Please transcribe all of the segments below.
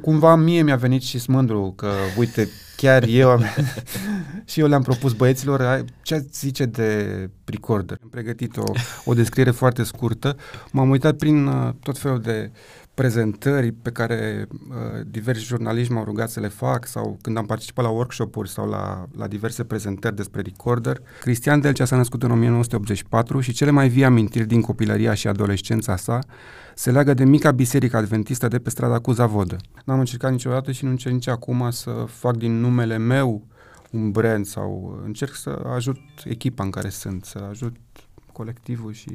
Cumva mie mi-a venit și smândru că, uite, chiar eu am... și eu le-am propus băieților ce zice de recorder. Am pregătit o, o descriere foarte scurtă. M-am uitat prin uh, tot felul de prezentări pe care uh, diversi jurnaliști m-au rugat să le fac sau când am participat la workshop-uri sau la, la diverse prezentări despre recorder. Cristian Delcea s-a născut în 1984 și cele mai vii amintiri din copilăria și adolescența sa se leagă de mica biserică adventistă de pe strada cu Zavodă. N-am încercat niciodată și nu încerc nici acum să fac din numele meu un brand sau încerc să ajut echipa în care sunt, să ajut colectivul și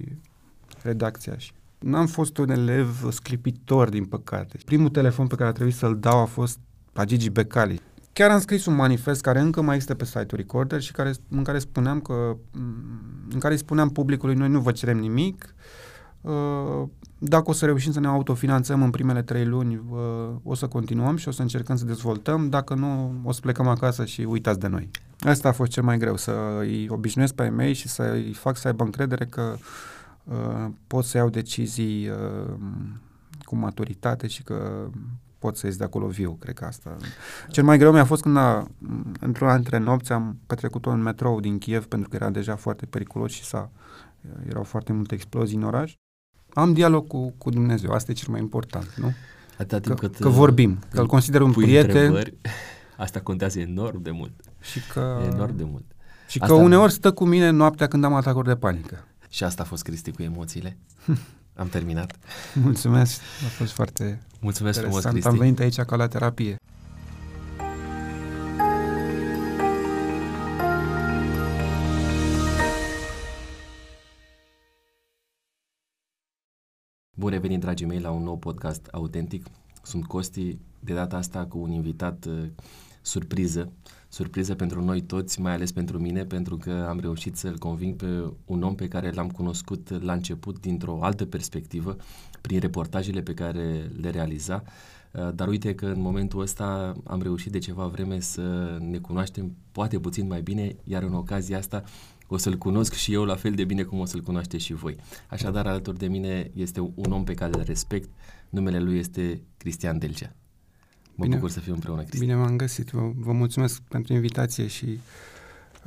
redacția și N-am fost un elev sclipitor, din păcate. Primul telefon pe care a trebuit să-l dau a fost la Gigi Becali. Chiar am scris un manifest care încă mai este pe site-ul Recorder și care, în care spuneam că în care spuneam publicului noi nu vă cerem nimic, uh, dacă o să reușim să ne autofinanțăm în primele trei luni, uh, o să continuăm și o să încercăm să dezvoltăm, dacă nu, o să plecăm acasă și uitați de noi. Asta a fost cel mai greu, să îi obișnuiesc pe ei și să îi fac să aibă încredere că uh, pot să iau decizii uh, cu maturitate și că pot să ies de acolo viu, cred că asta. Cel mai greu mi-a fost când a, într-una dintre nopți am petrecut-o în metrou din Kiev pentru că era deja foarte periculos și s-a, erau foarte multe explozii în oraș am dialog cu, cu Dumnezeu. Asta e cel mai important, nu? Atâta timp că, cât că vorbim, că îl consider un prieten. Asta contează enorm de mult. Și că... Enorm de mult. Și asta că uneori stă cu mine noaptea când am atacuri de panică. Și asta a fost Cristi cu emoțiile. Am terminat. Mulțumesc, a fost foarte Mulțumesc frumos, Cristi. Am venit aici ca la terapie. Bun revenit, dragii mei, la un nou podcast autentic. Sunt Costi, de data asta cu un invitat uh, surpriză. Surpriză pentru noi toți, mai ales pentru mine, pentru că am reușit să-l conving pe un om pe care l-am cunoscut la început dintr-o altă perspectivă, prin reportajele pe care le realiza. Uh, dar uite că în momentul ăsta am reușit de ceva vreme să ne cunoaștem poate puțin mai bine, iar în ocazia asta o să-l cunosc și eu la fel de bine cum o să-l cunoaște și voi. Așadar, alături de mine este un om pe care îl respect, numele lui este Cristian Delcea. Mă bine, bucur să fiu împreună, Cristian. Bine m-am găsit, vă, vă mulțumesc pentru invitație și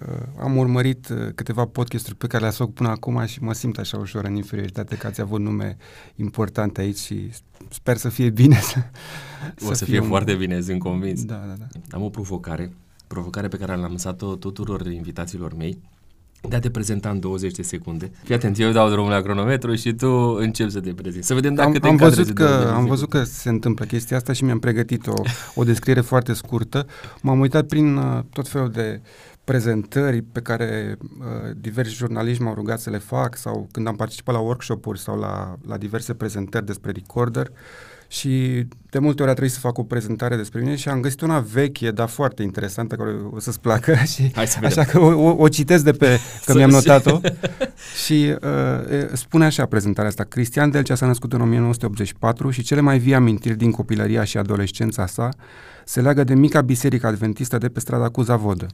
uh, am urmărit uh, câteva podcasturi pe care le-ați făcut până acum și mă simt așa ușor în inferioritate că ați avut nume importante aici și sper să fie bine. Să, o să, să fie un... foarte bine, sunt convins. Da, da, da. Am o provocare, provocare pe care am lansat-o tuturor invitațiilor mei de a te prezenta în 20 de secunde. Fii atent, eu dau drumul la cronometru și tu începi să te prezinti. Să vedem dacă am, te am văzut că Am văzut că se întâmplă chestia asta și mi-am pregătit o, o descriere foarte scurtă. M-am uitat prin uh, tot felul de prezentări pe care uh, diversi jurnaliști m-au rugat să le fac sau când am participat la workshop-uri sau la, la diverse prezentări despre recorder. Uh, și de multe ori a trebuit să fac o prezentare despre mine și am găsit una veche, dar foarte interesantă, care o să-ți placă și Hai să așa că o, o, o citesc de pe, că mi-am notat-o și uh, spune așa prezentarea asta. Cristian Delcea s-a născut în 1984 și cele mai vii amintiri din copilăria și adolescența sa se leagă de mica biserică adventistă de pe strada cu Zavodă.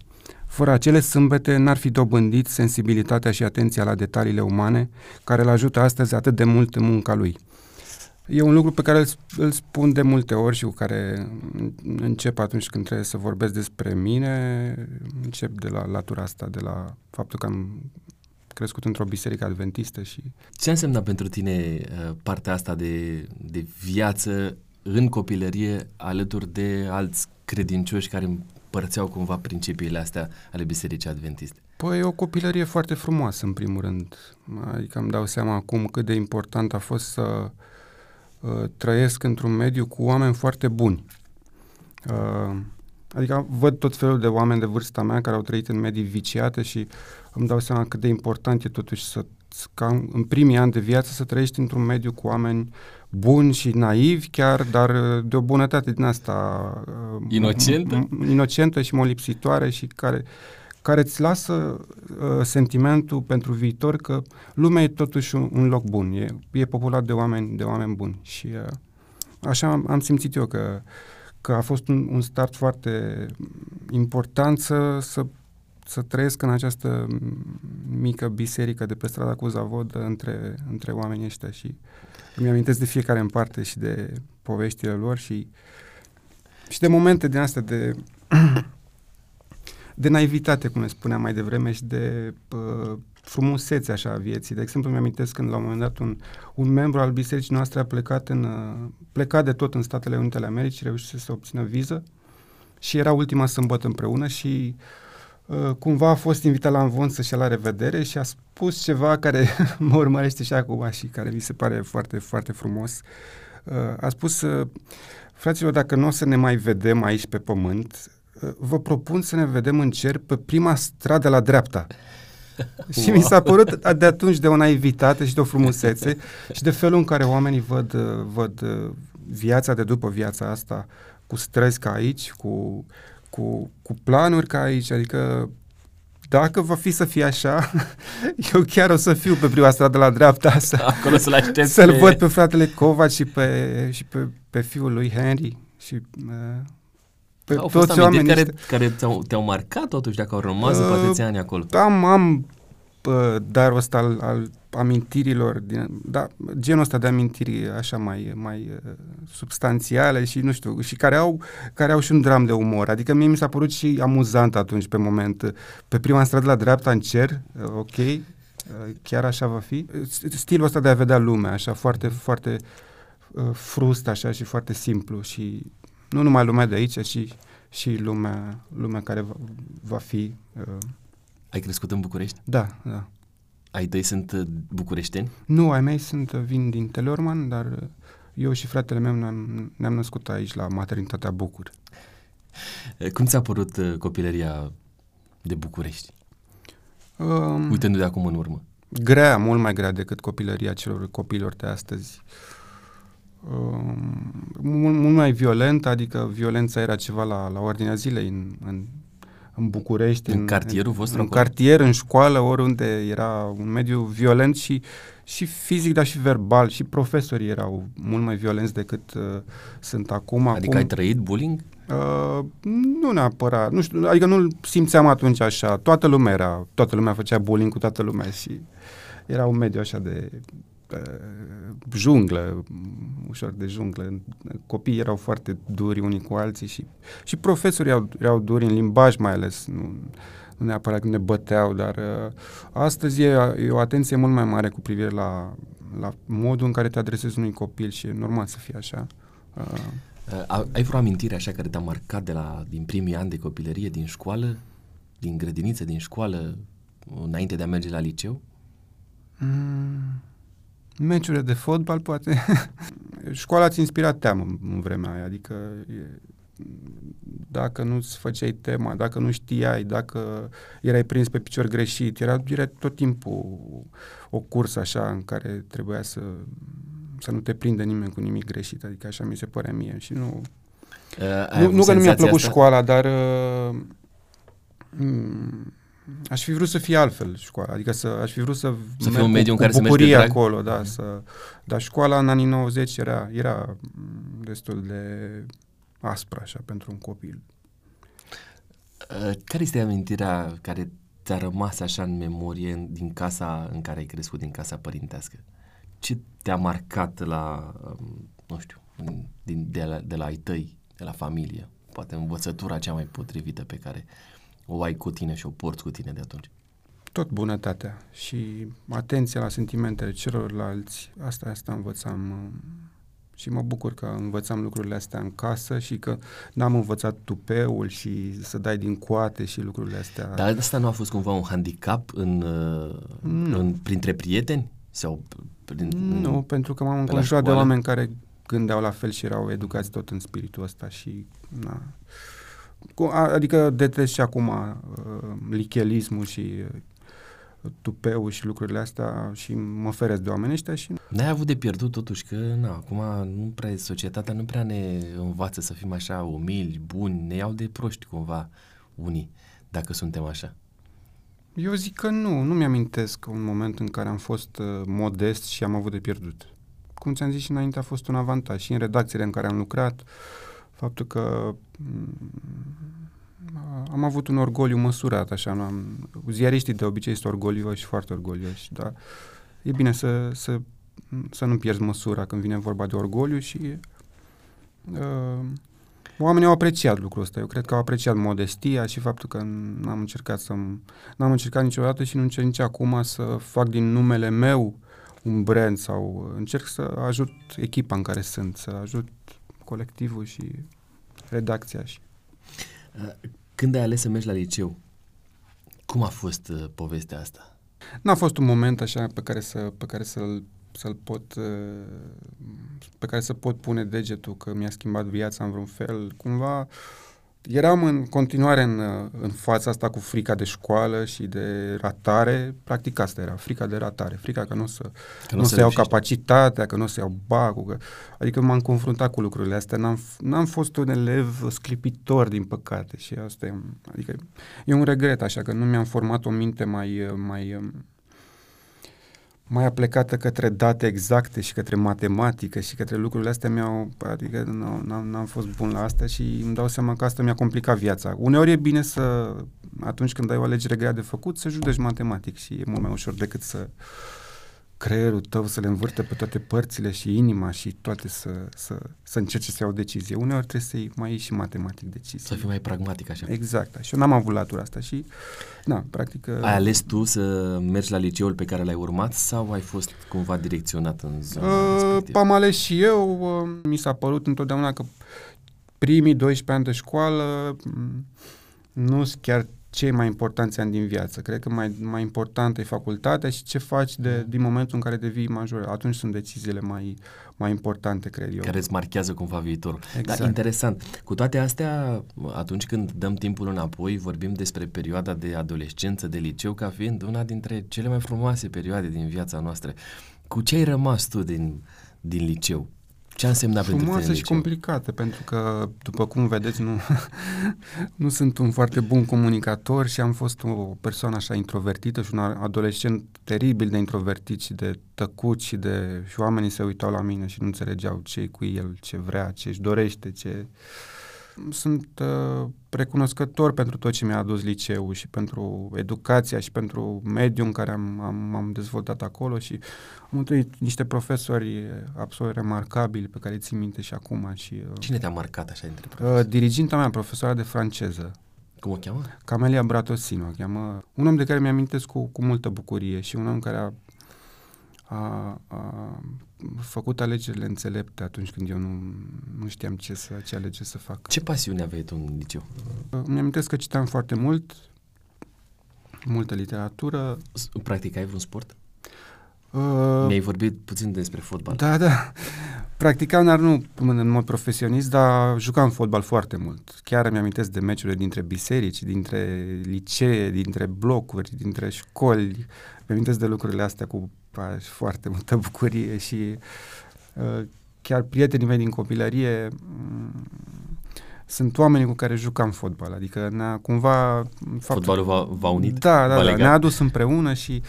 Fără acele sâmbete n-ar fi dobândit sensibilitatea și atenția la detaliile umane care îl ajută astăzi atât de mult în munca lui. E un lucru pe care îl, îl spun de multe ori și cu care încep atunci când trebuie să vorbesc despre mine, încep de la latura asta, de la faptul că am crescut într-o biserică adventistă și... Ce înseamnă pentru tine uh, partea asta de, de viață în copilărie alături de alți credincioși care împărțeau cumva principiile astea ale bisericii adventiste? Păi o copilărie foarte frumoasă, în primul rând. Adică îmi dau seama acum cât de important a fost să uh, Uh, trăiesc într-un mediu cu oameni foarte buni. Uh, adică văd tot felul de oameni de vârsta mea care au trăit în medii viciate și îmi dau seama cât de important e totuși să ca în primii ani de viață să trăiești într-un mediu cu oameni buni și naivi chiar, dar de o bunătate din asta inocentă, inocentă și molipsitoare și care care îți lasă uh, sentimentul pentru viitor că lumea e totuși un, un loc bun, e, e populat de oameni, de oameni buni și uh, așa am, am simțit eu că, că a fost un, un start foarte important să, să, să trăiesc în această mică biserică de pe strada cu Zavod între, între oamenii ăștia și îmi amintesc de fiecare în parte și de poveștile lor și și de momente din astea de de naivitate, cum ne spuneam mai devreme, și de uh, frumusețe așa a vieții. De exemplu, mi-amintesc când la un moment dat un, un membru al bisericii noastre a plecat, în, uh, plecat de tot în Statele Unite ale Americii, reușise să obțină viză și era ultima sâmbătă împreună și uh, cumva a fost invitat la învon să-și ia la revedere și a spus ceva care mă urmărește și acum și care mi se pare foarte, foarte frumos. Uh, a spus, uh, fraților, dacă nu o să ne mai vedem aici pe pământ, uh, vă propun să ne vedem în cer pe prima stradă la dreapta. și mi s-a părut de atunci de o naivitate și de o frumusețe și de felul în care oamenii văd, văd viața de după viața asta cu străzi ca aici, cu, cu, cu planuri ca aici, adică dacă va fi să fie așa, eu chiar o să fiu pe prima stradă la dreapta să, Acolo să-l aștept să-l pe... văd pe fratele Kovac și pe, și pe, pe fiul lui Henry și uh, pe Au toți fost oamenii care, care te-au, te-au marcat totuși dacă au rămas uh, după atâția ani acolo. Am, am uh, darul ăsta al, al amintirilor, din, da, genul ăsta de amintiri așa mai, mai uh, substanțiale și nu știu, și care au, care au și un dram de umor. Adică mie mi s-a părut și amuzant atunci pe moment. Pe prima stradă la dreapta în cer, uh, ok, uh, chiar așa va fi. Stilul ăsta de a vedea lumea, așa foarte, foarte uh, frust așa și foarte simplu și nu numai lumea de aici, ci și lumea, lumea care va, va fi. Uh, Ai crescut în București? Da, da. Ai tăi sunt uh, bucureșteni? Nu, ai mei sunt, uh, vin din Telorman, dar uh, eu și fratele meu ne-am, ne-am născut aici la maternitatea Bucur. Cum ți-a părut copilăria de București? Um, Uitându-te acum în urmă. Grea, mult mai grea decât copilăria celor copilor de astăzi. Um, mult, mult mai violent, adică violența era ceva la, la ordinea zilei în, în în București. În, în cartierul vostru? În cartier, în școală, oriunde era un mediu violent și, și fizic, dar și verbal. Și profesorii erau mult mai violenți decât uh, sunt acum. Adică acum, ai trăit bullying? Uh, nu neapărat, nu știu, adică nu simțeam atunci așa, toată lumea era, toată lumea făcea bullying cu toată lumea și era un mediu așa de junglă, ușor de junglă. Copiii erau foarte duri unii cu alții și, și profesorii erau, erau duri în limbaj mai ales, nu, nu neapărat când ne băteau, dar uh, astăzi e, e o atenție mult mai mare cu privire la, la modul în care te adresezi unui copil și e normal să fie așa. Uh, uh, ai vreo amintire așa care te-a marcat de la, din primii ani de copilărie, din școală, din grădiniță, din școală, înainte de a merge la liceu? Mm. Meciurile de fotbal, poate. Școala ți inspira teamă în vremea aia, adică e, dacă nu-ți făceai tema, dacă nu știai, dacă erai prins pe picior greșit, era, era tot timpul o cursă așa în care trebuia să, să nu te prindă nimeni cu nimic greșit, adică așa mi se părea mie și nu... Uh, nu, nu că nu mi-a plăcut asta? școala, dar uh, Aș fi vrut să fie altfel școala, adică să, aș fi vrut să, să fie un mediu în care să mergi de drag? acolo, da, mm. să, dar școala în anii 90 era, era destul de aspră așa pentru un copil. Uh, care este amintirea care ți-a rămas așa în memorie din casa în care ai crescut, din casa părintească? Ce te-a marcat la, um, nu știu, din, de, la, de la ai tăi, de la familie? Poate învățătura cea mai potrivită pe care o ai cu tine și o porți cu tine de atunci? Tot bunătatea și atenția la sentimentele celorlalți, asta, asta învățam uh, și mă bucur că învățam lucrurile astea în casă și că n-am învățat tupeul și să dai din coate și lucrurile astea. Dar asta nu a fost cumva un handicap în, uh, nu. în printre prieteni? Sau prin, nu, pentru că m-am înconjurat de oameni care gândeau la fel și erau educați tot în spiritul ăsta și na, Adică detest și acum uh, lichelismul și uh, tupeul și lucrurile astea și mă feresc de oamenii ăștia și... N-ai avut de pierdut totuși că, na, acum nu prea, societatea nu prea ne învață să fim așa umili, buni, ne iau de proști cumva unii, dacă suntem așa. Eu zic că nu, nu mi-amintesc un moment în care am fost uh, modest și am avut de pierdut. Cum ți-am zis și înainte, a fost un avantaj și în redacțiile în care am lucrat, uh, faptul că mm, am avut un orgoliu măsurat, așa, nu am, ziariștii de obicei sunt orgolioși, foarte orgolioși, dar e bine să, să, să nu pierzi măsura când vine vorba de orgoliu și uh, Oamenii au apreciat lucrul ăsta. Eu cred că au apreciat modestia și faptul că n-am încercat să n-am încercat niciodată și nu încerc nici acum să fac din numele meu un brand sau încerc să ajut echipa în care sunt, să ajut colectivul și redacția și când ai ales să mergi la liceu, cum a fost uh, povestea asta? N-a fost un moment așa pe care, să, pe care să-l, să-l pot uh, pe care să pot pune degetul că mi-a schimbat viața în vreun fel. Cumva uh, eram în continuare în, în fața asta cu frica de școală și de ratare. Practic asta era, frica de ratare. Frica că nu o să, că nu, nu să iau capacitatea, că nu o să iau bacul. Că, adică m-am confruntat cu lucrurile astea. N-am, n-am fost un elev sclipitor, din păcate. Și asta e, adică e un regret așa, că nu mi-am format o minte mai, mai mai aplecată către date exacte și către matematică și către lucrurile astea mi-au, adică n-am, n-am fost bun la asta și îmi dau seama că asta mi-a complicat viața. Uneori e bine să, atunci când ai o alegere grea de făcut, să judeci matematic și e mult mai ușor decât să creierul tău să le învârte pe toate părțile și inima și toate să, să, să încerce să iau o decizie. Uneori trebuie să iei mai ieși și matematic decizie. Să fii mai pragmatic așa. Exact. Și eu n-am avut latura asta și, na, practic... Ai ales tu să mergi la liceul pe care l-ai urmat sau ai fost cumva direcționat în zona uh, Am ales și eu. Uh, mi s-a părut întotdeauna că primii 12 ani de școală mm, nu sunt chiar cei mai importanți ani din viață. Cred că mai, mai importantă e facultatea și ce faci de, din momentul în care devii major. Atunci sunt deciziile mai, mai importante, cred eu. Care îți marchează cumva viitorul. Exact. Dar interesant. Cu toate astea, atunci când dăm timpul înapoi, vorbim despre perioada de adolescență, de liceu, ca fiind una dintre cele mai frumoase perioade din viața noastră. Cu ce ai rămas tu din, din liceu? Ce a însemnat Frumoase pentru tine și complicate, pentru că, după cum vedeți, nu, nu sunt un foarte bun comunicator și am fost o persoană așa introvertită și un adolescent teribil de introvertit și de tăcut și de... și oamenii se uitau la mine și nu înțelegeau ce cu el, ce vrea, ce își dorește, ce sunt uh, recunoscător pentru tot ce mi-a adus liceul și pentru educația și pentru mediul în care am, am, am dezvoltat acolo și am întâlnit niște profesori absolut remarcabili pe care îi țin minte și acum. Și, uh, Cine te-a marcat așa între uh, profesori? Uh, diriginta mea, profesoara de franceză. Cum o cheamă? Camelia Bratosino o cheamă. Un om de care mi-amintesc cu, cu multă bucurie și un om care a a, a făcut alegerile înțelepte atunci când eu nu, nu știam ce, să, ce alege să fac. Ce pasiune aveai tu în liceu? Mi-am amintesc că citeam foarte mult, multă literatură. Practic, ai vreun sport? Uh, Mi-ai vorbit puțin despre fotbal. Da, da. Practicam, dar nu în mod profesionist, dar jucam fotbal foarte mult. Chiar mi amintesc de meciurile dintre biserici, dintre licee, dintre blocuri, dintre școli. Mi amintesc de lucrurile astea cu și foarte multă bucurie și uh, chiar prietenii mei din copilărie mm, sunt oamenii cu care jucam fotbal, adică ne-a cumva... Fotbalul v-a, v-a unit? Da, da, da, ne-a adus împreună și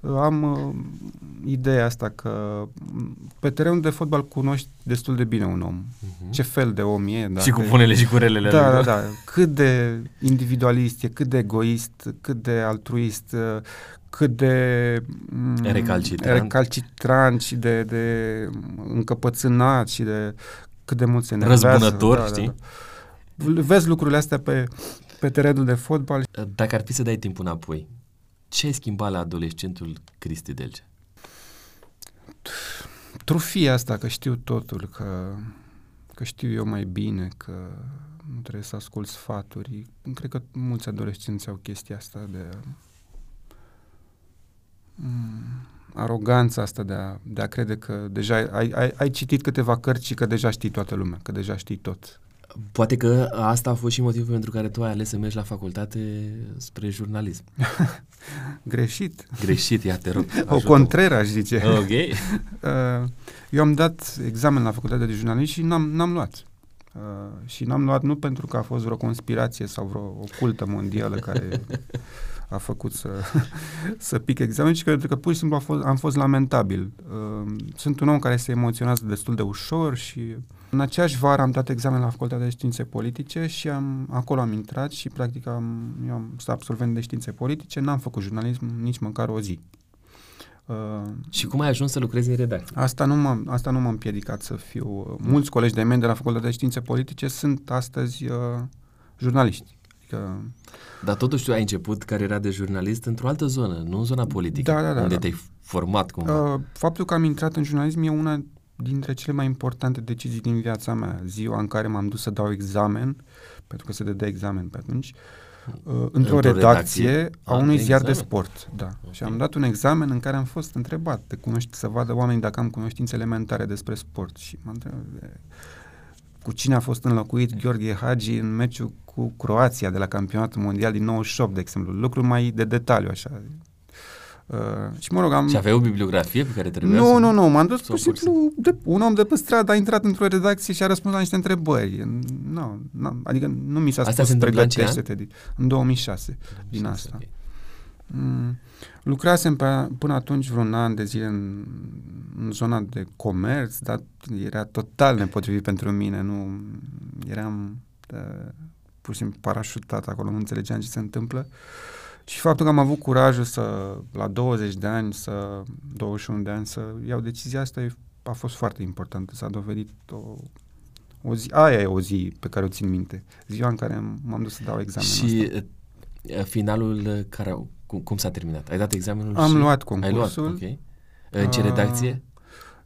uh, am uh, ideea asta că mm, pe terenul de fotbal cunoști destul de bine un om. Uh-huh. Ce fel de om e. Dacă... Și cu bunele și cu relele. Da, da, da. Cât de individualist e, cât de egoist, cât de altruist, uh, cât de mm, recalcitrant. recalcitrant și de, de încăpățânat și de cât de mult se enervează. Răzbunător, da, știi? Da, da. Vezi lucrurile astea pe, pe terenul de fotbal. Dacă ar fi să dai timpul înapoi, ce ai schimbat la adolescentul Cristi Delce? Trufia asta, că știu totul, că, că știu eu mai bine, că nu trebuie să ascult sfaturi. Cred că mulți adolescenți au chestia asta de mm, aroganța asta de a, de a crede că deja ai, ai, ai citit câteva cărți și că deja știi toată lumea, că deja știi tot. Poate că asta a fost și motivul pentru care tu ai ales să mergi la facultate spre jurnalism. Greșit. Greșit, ia te rog. O contreră, aș zice. Ok. Uh, eu am dat examen la facultatea de jurnalism și n-am, n-am luat. Uh, și n-am luat nu pentru că a fost vreo conspirație sau vreo ocultă mondială care a făcut să, să pic examen, ci cred că pur și simplu a fost, am fost lamentabil. Uh, sunt un om care se emoționează destul de ușor și în aceeași vară am dat examen la Facultatea de Științe Politice și am, acolo am intrat și practic am, eu am stat absolvent de științe politice, n-am făcut jurnalism nici măcar o zi. Uh, și cum ai ajuns să lucrezi în redacție? Asta nu, m-a, asta nu m-a împiedicat să fiu... Uh, mulți colegi de mei de la Facultatea de Științe Politice sunt astăzi uh, jurnaliști. Adică... Dar totuși tu ai început cariera de jurnalist într-o altă zonă, nu în zona politică, da, da, da, unde da. te-ai format cumva. Uh, faptul că am intrat în jurnalism e una dintre cele mai importante decizii din viața mea. Ziua în care m-am dus să dau examen, pentru că se dădea examen pe atunci, uh, într-o, într-o redacție, redacție a unui ziar examen? de sport. Da. Okay. Și am dat un examen în care am fost întrebat de cunoști, să vadă oamenii dacă am cunoștințe elementare despre sport. Și m-am întrebat cu cine a fost înlocuit Gheorghe Hagi în meciul cu Croația de la campionatul mondial din 98, de exemplu. Lucruri mai de detaliu, așa. Uh, și mă rog, am... Și aveai o bibliografie pe care trebuia Nu, să... nu, nu, m-am dus pur și simplu, de, un om de pe stradă a intrat într-o redacție și a răspuns la niște întrebări. Nu, nu, adică nu mi s-a asta spus pregătește-te. În, în 2006, 2006 din asta. Okay. Mm, lucrasem pe, până atunci vreun an de zile în, în zona de comerț, dar era total nepotrivit pentru mine, nu eram de, uh, pur și simplu parașutat acolo, nu înțelegeam ce se întâmplă. Și faptul că am avut curajul să, la 20 de ani, să, 21 de ani, să iau decizia asta a fost foarte importantă. S-a dovedit o, o zi, aia e o zi pe care o țin minte. Ziua în care m-am dus să dau examenul Și asta. Uh, finalul uh, care, cum, cum s-a terminat? Ai dat examenul Am și... luat concursul. Ai luat, ok. În ce redacție?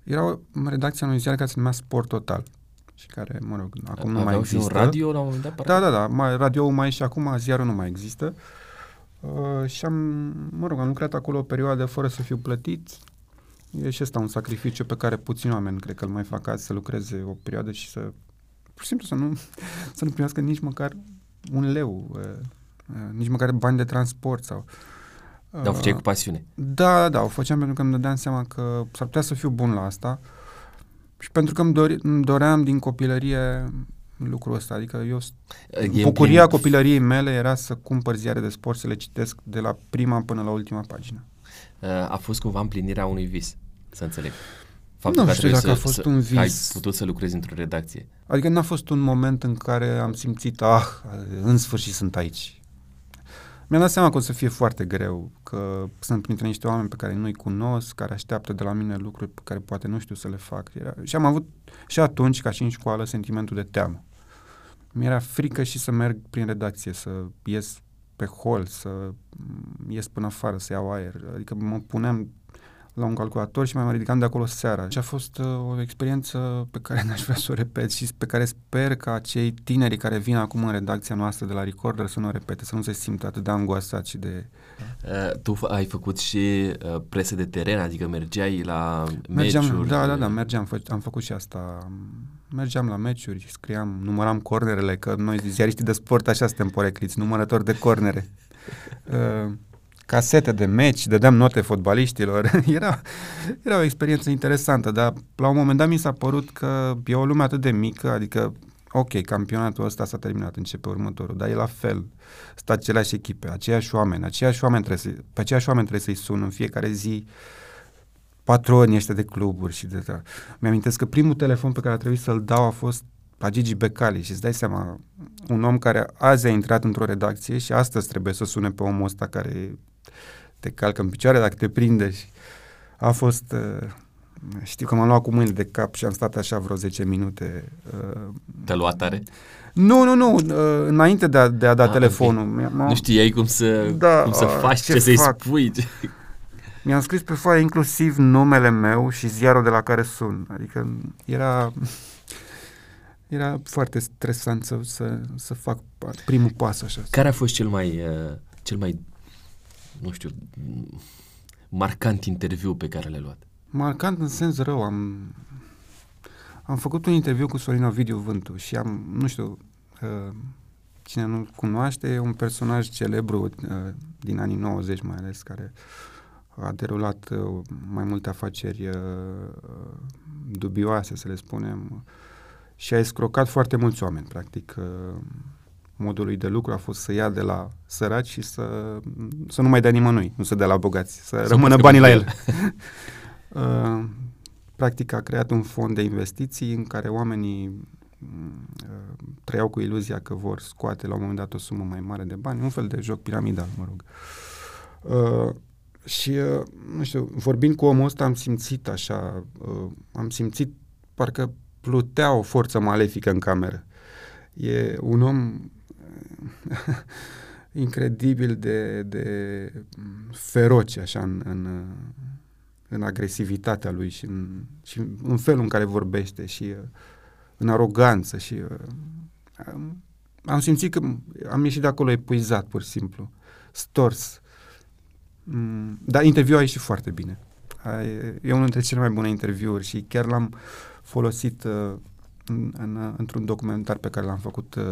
Era o redacție unui ziar care se numea Sport Total și care, mă rog, acum nu mai există. un radio la un moment dat? Da, da, da, mai, radio mai și acum, ziarul nu mai există. Uh, și am, mă rog, am lucrat acolo o perioadă fără să fiu plătit. E și ăsta un sacrificiu pe care puțini oameni cred că îl mai fac azi, să lucreze o perioadă și să, pur și simplu, să nu, să nu primească nici măcar un leu, uh, uh, nici măcar bani de transport sau... Dar o făceai cu pasiune. Da, da, da, o făceam pentru că îmi dădeam seama că s-ar putea să fiu bun la asta și pentru că îmi, dori, îmi doream din copilărie lucrul ăsta. Adică eu, e bucuria plin... copilăriei mele era să cumpăr ziare de sport, să le citesc de la prima până la ultima pagină. Uh, a fost cumva împlinirea unui vis, să înțeleg. Faptul nu că știu dacă să, a fost să, un vis. ai putut să lucrezi într-o redacție. Adică n-a fost un moment în care am simțit, ah, în sfârșit sunt aici. Mi-am dat seama că o să fie foarte greu, că sunt printre niște oameni pe care nu-i cunosc, care așteaptă de la mine lucruri pe care poate nu știu să le fac. Era... Și am avut și atunci, ca și în școală, sentimentul de teamă. Mi-era frică și să merg prin redacție, să ies pe hol, să ies până afară, să iau aer. Adică mă puneam la un calculator și mai ridicam de acolo seara. Și a fost uh, o experiență pe care n-aș vrea să o repet și pe care sper ca cei tineri care vin acum în redacția noastră de la Recorder să nu o repete, să nu se simtă atât de angoasat și de... Uh, tu ai făcut și uh, presă de teren, adică mergeai la mergeam, meciuri? Da, da, da, mergeam, fă, am făcut și asta. Mergeam la meciuri, scriam, număram cornerele, că noi ziariștii de sport așa suntem porecliți, numărători de cornere. uh, casete de meci, dădeam note fotbaliștilor. era, era o experiență interesantă, dar la un moment dat mi s-a părut că e o lume atât de mică, adică ok, campionatul ăsta s-a terminat, începe următorul, dar e la fel. Sunt aceleași echipe, aceiași oameni, aceiași oameni trebuie să, pe aceiași oameni trebuie să-i sun în fiecare zi patronii ăștia de cluburi și de... Da. Mi-amintesc că primul telefon pe care a trebuit să-l dau a fost la Gigi Becali și îți dai seama, un om care azi a intrat într-o redacție și astăzi trebuie să sune pe omul ăsta care te calcă în picioare dacă te prinde și a fost... Uh, știu că m-am luat cu mâinile de cap și am stat așa vreo 10 minute. Uh, Te-a luat tare? Nu, nu, nu, uh, înainte de a, de a da ah, telefonul. Okay. Nu știai cum să, da, cum să faci, ce, ce să-i spui. Mi-am scris pe foaie inclusiv numele meu și ziarul de la care sun. Adică era, era foarte stresant să, să, să fac primul pas așa. Care a fost cel mai, uh, cel mai nu știu, marcant interviu pe care l-ai luat? Marcant în sens rău. Am, am făcut un interviu cu Sorin Ovidiu Vântu și am, nu știu, uh, cine nu cunoaște, e un personaj celebru uh, din anii 90 mai ales, care a derulat uh, mai multe afaceri uh, dubioase, să le spunem, și a escrocat foarte mulți oameni, practic. Uh, modul lui de lucru a fost să ia de la săraci și să, să nu mai dea nimănui, nu să dea la bogați, să, să rămână banii la el. uh, practic a creat un fond de investiții în care oamenii uh, trăiau cu iluzia că vor scoate la un moment dat o sumă mai mare de bani, un fel de joc piramidal, mă rog. Uh, și, uh, nu știu, vorbind cu omul ăsta am simțit așa, uh, am simțit parcă plutea o forță malefică în cameră. E un om incredibil de, de feroce așa în, în, în agresivitatea lui și în, și în felul în care vorbește și uh, în aroganță și am, am simțit că am ieșit de acolo epuizat pur și simplu, stors. Mm, dar interviul a ieșit foarte bine. E unul dintre cele mai bune interviuri și chiar l-am folosit uh, în, în, într-un documentar pe care l-am făcut uh,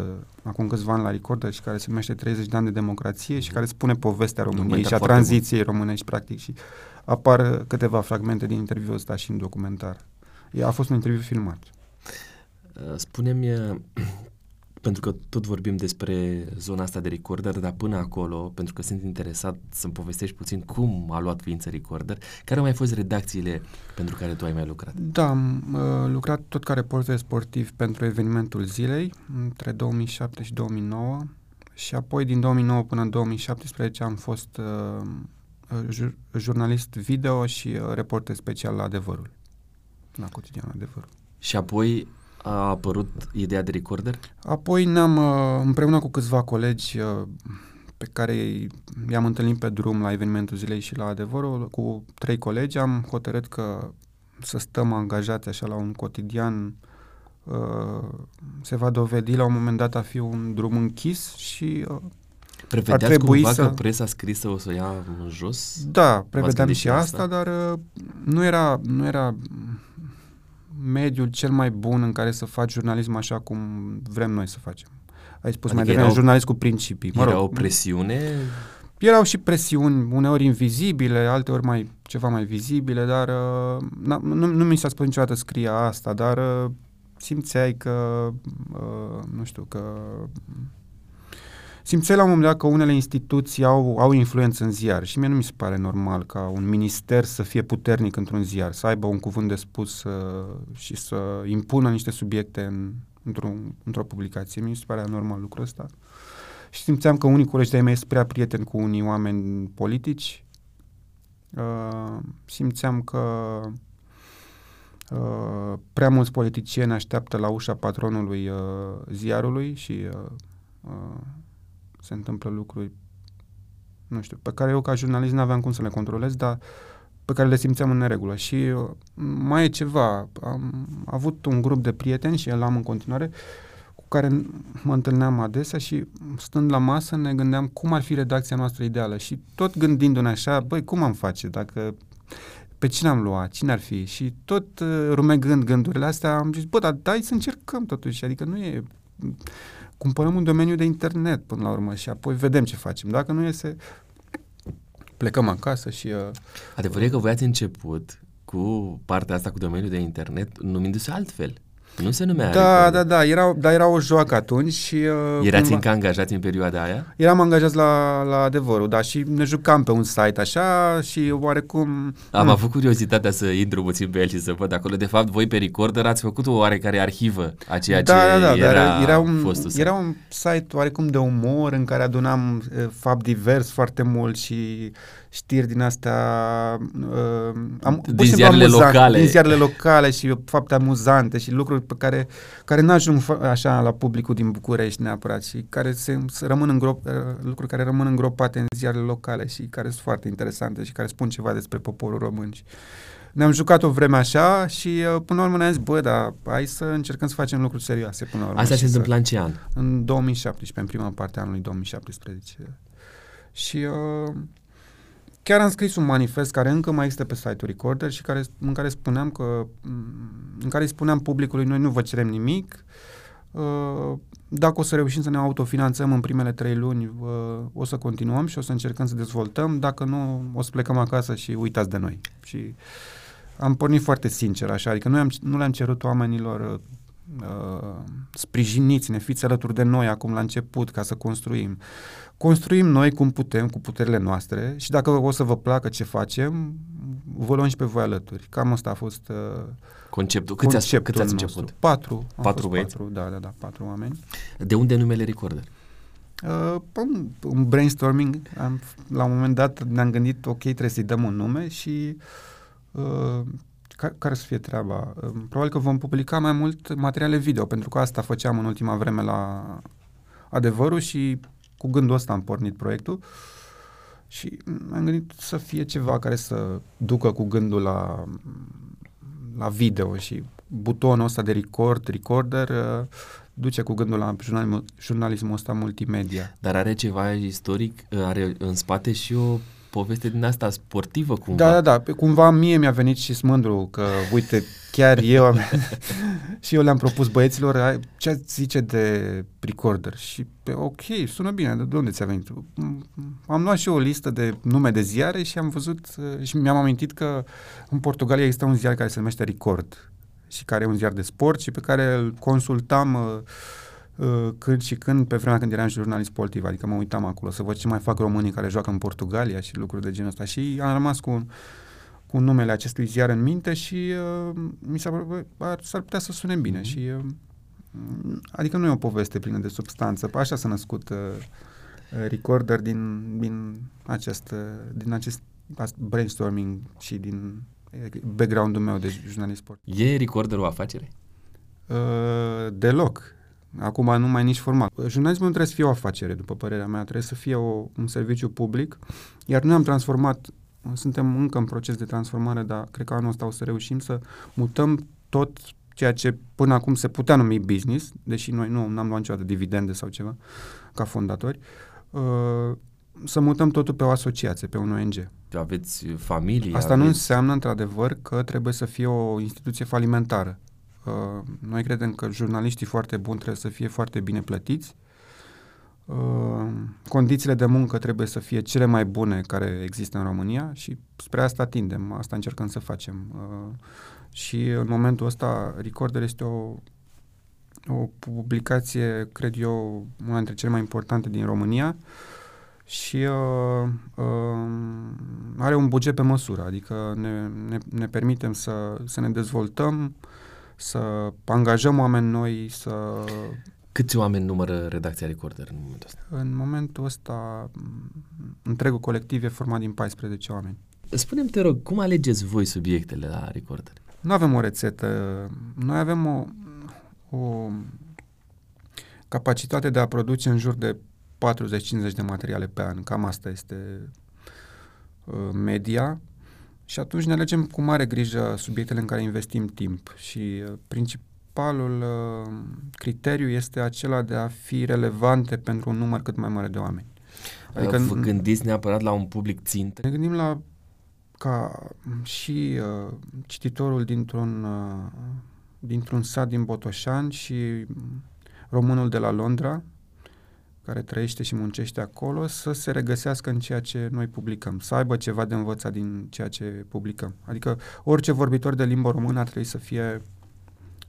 acum câțiva ani la Recorder și care se numește 30 de ani de democrație și care spune povestea României și a tranziției bun. românești, practic, și apar câteva fragmente din interviul ăsta și în documentar. E, a fost un interviu filmat. Uh, spune-mi pentru că tot vorbim despre zona asta de recorder, dar până acolo, pentru că sunt interesat să-mi povestești puțin cum a luat ființă recorder, care au mai fost redacțiile pentru care tu ai mai lucrat? Da, am uh, lucrat tot ca reporter sportiv pentru evenimentul zilei, între 2007 și 2009, și apoi din 2009 până în 2017 am fost uh, jur- jurnalist video și uh, reporter special la Adevărul, la cotidianul Adevărul. Și apoi a apărut ideea de recorder? Apoi ne-am, uh, împreună cu câțiva colegi uh, pe care i-am întâlnit pe drum la evenimentul zilei și la adevărul, cu trei colegi am hotărât că să stăm angajați așa la un cotidian uh, se va dovedi la un moment dat a fi un drum închis și Prevedeați ar trebui cumva să... că presa scrisă o să ia în jos? Da, prevedeam și asta, asta, dar nu era, nu era mediul cel mai bun în care să faci jurnalism așa cum vrem noi să facem. Ai spus adică mai devreme, jurnalist cu principii. Mă era rog, o presiune? Erau și presiuni, uneori invizibile, alteori mai, ceva mai vizibile, dar uh, na, nu, nu mi s-a spus niciodată scrie asta, dar uh, simțeai că, uh, nu știu, că simțeai la un moment dat că unele instituții au, au influență în ziar și mie nu mi se pare normal ca un minister să fie puternic într-un ziar, să aibă un cuvânt de spus uh, și să impună niște subiecte în, într-o, într-o publicație. Mi se pare normal lucrul ăsta. Și simțeam că unii colegi de-ai mei sunt prea prieteni cu unii oameni politici. Uh, simțeam că uh, prea mulți politicieni așteaptă la ușa patronului uh, ziarului și uh, uh, se întâmplă lucruri, nu știu, pe care eu ca jurnalist nu aveam cum să le controlez, dar pe care le simțeam în neregulă. Și uh, mai e ceva, am avut un grup de prieteni și el am în continuare, cu care mă întâlneam adesea și stând la masă ne gândeam cum ar fi redacția noastră ideală. Și tot gândindu-ne așa, băi, cum am face? Dacă pe cine am luat, cine ar fi? Și tot uh, rumegând gândurile astea am zis, bă, dar dai să încercăm totuși, adică nu e cumpărăm un domeniu de internet până la urmă și apoi vedem ce facem. Dacă nu iese, plecăm acasă și... Uh, Adevărul e că voi ați început cu partea asta cu domeniul de internet numindu-se altfel. Nu se numea Da, da, da, era, dar era o joacă atunci și... Uh, Erați cumva, încă angajați în perioada aia? Eram angajați la, la adevărul, da, și ne jucam pe un site așa și oarecum... Am m- avut curiozitatea să intru puțin pe el și să văd acolo. De fapt, voi pe Recorder ați făcut o oarecare arhivă a ceea da, ce da, da, era, dar era un, fostul Era un site oarecum de umor în care adunam uh, fapt divers foarte mult și știri din astea uh, am, din ziarele amuzant, locale. Din ziarele locale și fapte amuzante și lucruri pe care, care nu ajung așa la publicul din București neapărat și care se, se rămân îngrop, uh, lucruri care rămân îngropate în ziarele locale și care sunt foarte interesante și care spun ceva despre poporul român. Și ne-am jucat o vreme așa și uh, până la urmă ne-am zis, bă, dar hai să încercăm să facem lucruri serioase până la urmă. Asta se întâmplă în ce an? În 2017, în prima parte a anului 2017. Și uh, Chiar am scris un manifest care încă mai este pe site-ul Recorder și care, în care spuneam că în care spuneam publicului noi nu vă cerem nimic, uh, dacă o să reușim să ne autofinanțăm în primele trei luni, uh, o să continuăm și o să încercăm să dezvoltăm, dacă nu, o să plecăm acasă și uitați de noi. Și am pornit foarte sincer așa, adică noi am, nu le-am cerut oamenilor uh, sprijiniți-ne, fiți alături de noi acum la început ca să construim construim noi cum putem, cu puterile noastre și dacă o să vă placă ce facem, vă luăm și pe voi alături. Cam asta a fost uh, conceptul. Câți, conceptul câți ați început? Patru. Patru băieți? Patru, da, da, da, patru oameni. De unde numele Recorder? Uh, un, un brainstorming, am, la un moment dat ne-am gândit, ok, trebuie să-i dăm un nume și uh, care, care să fie treaba? Uh, probabil că vom publica mai mult materiale video, pentru că asta făceam în ultima vreme la adevărul și cu gândul ăsta am pornit proiectul și am gândit să fie ceva care să ducă cu gândul la, la video și butonul ăsta de record, recorder, uh, duce cu gândul la jurnalismul, jurnalismul ăsta multimedia. Dar are ceva istoric, are în spate și o poveste din asta sportivă cumva. Da, da, da. Cumva mie mi-a venit și smândru că, uite, chiar eu am... și eu le-am propus băieților ce zice de recorder. Și pe, ok, sună bine, de unde ți-a venit? Am luat și eu o listă de nume de ziare și am văzut uh, și mi-am amintit că în Portugalia există un ziar care se numește Record și care e un ziar de sport și pe care îl consultam uh, uh, când și când, pe vremea când eram jurnalist sportiv, adică mă uitam acolo să văd ce mai fac românii care joacă în Portugalia și lucruri de genul ăsta și am rămas cu, cu numele acestui ziar în minte și uh, mi s-a ar, s-ar putea să sune bine mm-hmm. și uh, adică nu e o poveste plină de substanță, așa s-a născut uh, recorder din, din, acest, uh, din acest brainstorming și din background-ul meu de jurnalist sport. E recorderul o afacere? Uh, deloc. Acum nu mai nici formal. Jurnalismul nu trebuie să fie o afacere, după părerea mea, trebuie să fie o, un serviciu public, iar noi am transformat, suntem încă în proces de transformare, dar cred că anul ăsta o să reușim să mutăm tot ceea ce până acum se putea numi business, deși noi nu am luat niciodată dividende sau ceva ca fondatori, uh, să mutăm totul pe o asociație, pe un ONG. Aveți familie? Asta aveți... nu înseamnă, într-adevăr, că trebuie să fie o instituție falimentară. Uh, noi credem că jurnaliștii foarte buni trebuie să fie foarte bine plătiți. Uh, condițiile de muncă trebuie să fie cele mai bune care există în România și spre asta tindem, asta încercăm să facem. Uh, și în momentul ăsta Recorder este o, o publicație, cred eu, una dintre cele mai importante din România. Uh, și uh, uh, are un buget pe măsură, adică ne, ne, ne permitem să, să ne dezvoltăm, să angajăm oameni noi, să... Câți oameni numără redacția Recorder în momentul ăsta? În momentul ăsta, întregul colectiv e format din 14 oameni. Spune-mi, te rog, cum alegeți voi subiectele la Recorder? Nu avem o rețetă. Noi avem o, o capacitate de a produce în jur de 40-50 de materiale pe an, cam asta este uh, media și atunci ne alegem cu mare grijă subiectele în care investim timp și uh, principalul uh, criteriu este acela de a fi relevante pentru un număr cât mai mare de oameni. Adică Vă gândiți neapărat la un public țintă? Ne gândim la ca și uh, cititorul dintr-un uh, dintr-un sat din Botoșani și românul de la Londra, care trăiește și muncește acolo să se regăsească în ceea ce noi publicăm, să aibă ceva de învățat din ceea ce publicăm. Adică orice vorbitor de limbă română ar trebui să fie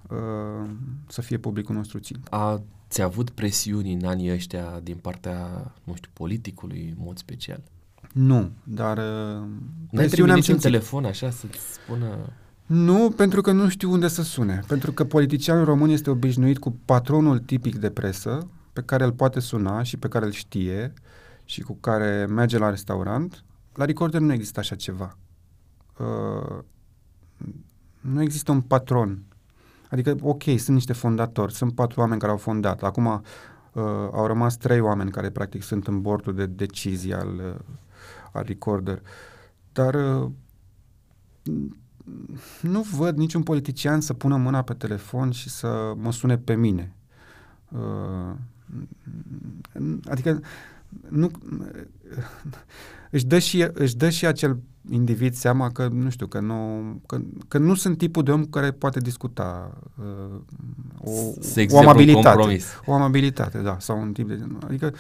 uh, să fie publicul nostru țin. Ați avut presiuni în anii ăștia din partea, nu știu, politicului în mod special? Nu, dar uh, presiunea am simțit. telefon așa să-ți spună... Nu, pentru că nu știu unde să sune. Pentru că politicianul român este obișnuit cu patronul tipic de presă, pe care îl poate suna și pe care îl știe și cu care merge la restaurant, la Recorder nu există așa ceva. Uh, nu există un patron. Adică, ok, sunt niște fondatori, sunt patru oameni care au fondat. Acum uh, au rămas trei oameni care practic sunt în bordul de decizie al, uh, al Recorder. Dar uh, nu văd niciun politician să pună mâna pe telefon și să mă sune pe mine. Uh, Adică nu, își, dă și, își dă și acel individ seama că, nu știu, că nu, că, că nu sunt tipul de om care poate discuta uh, o, o amabilitate. O amabilitate, da, sau un tip de... Adică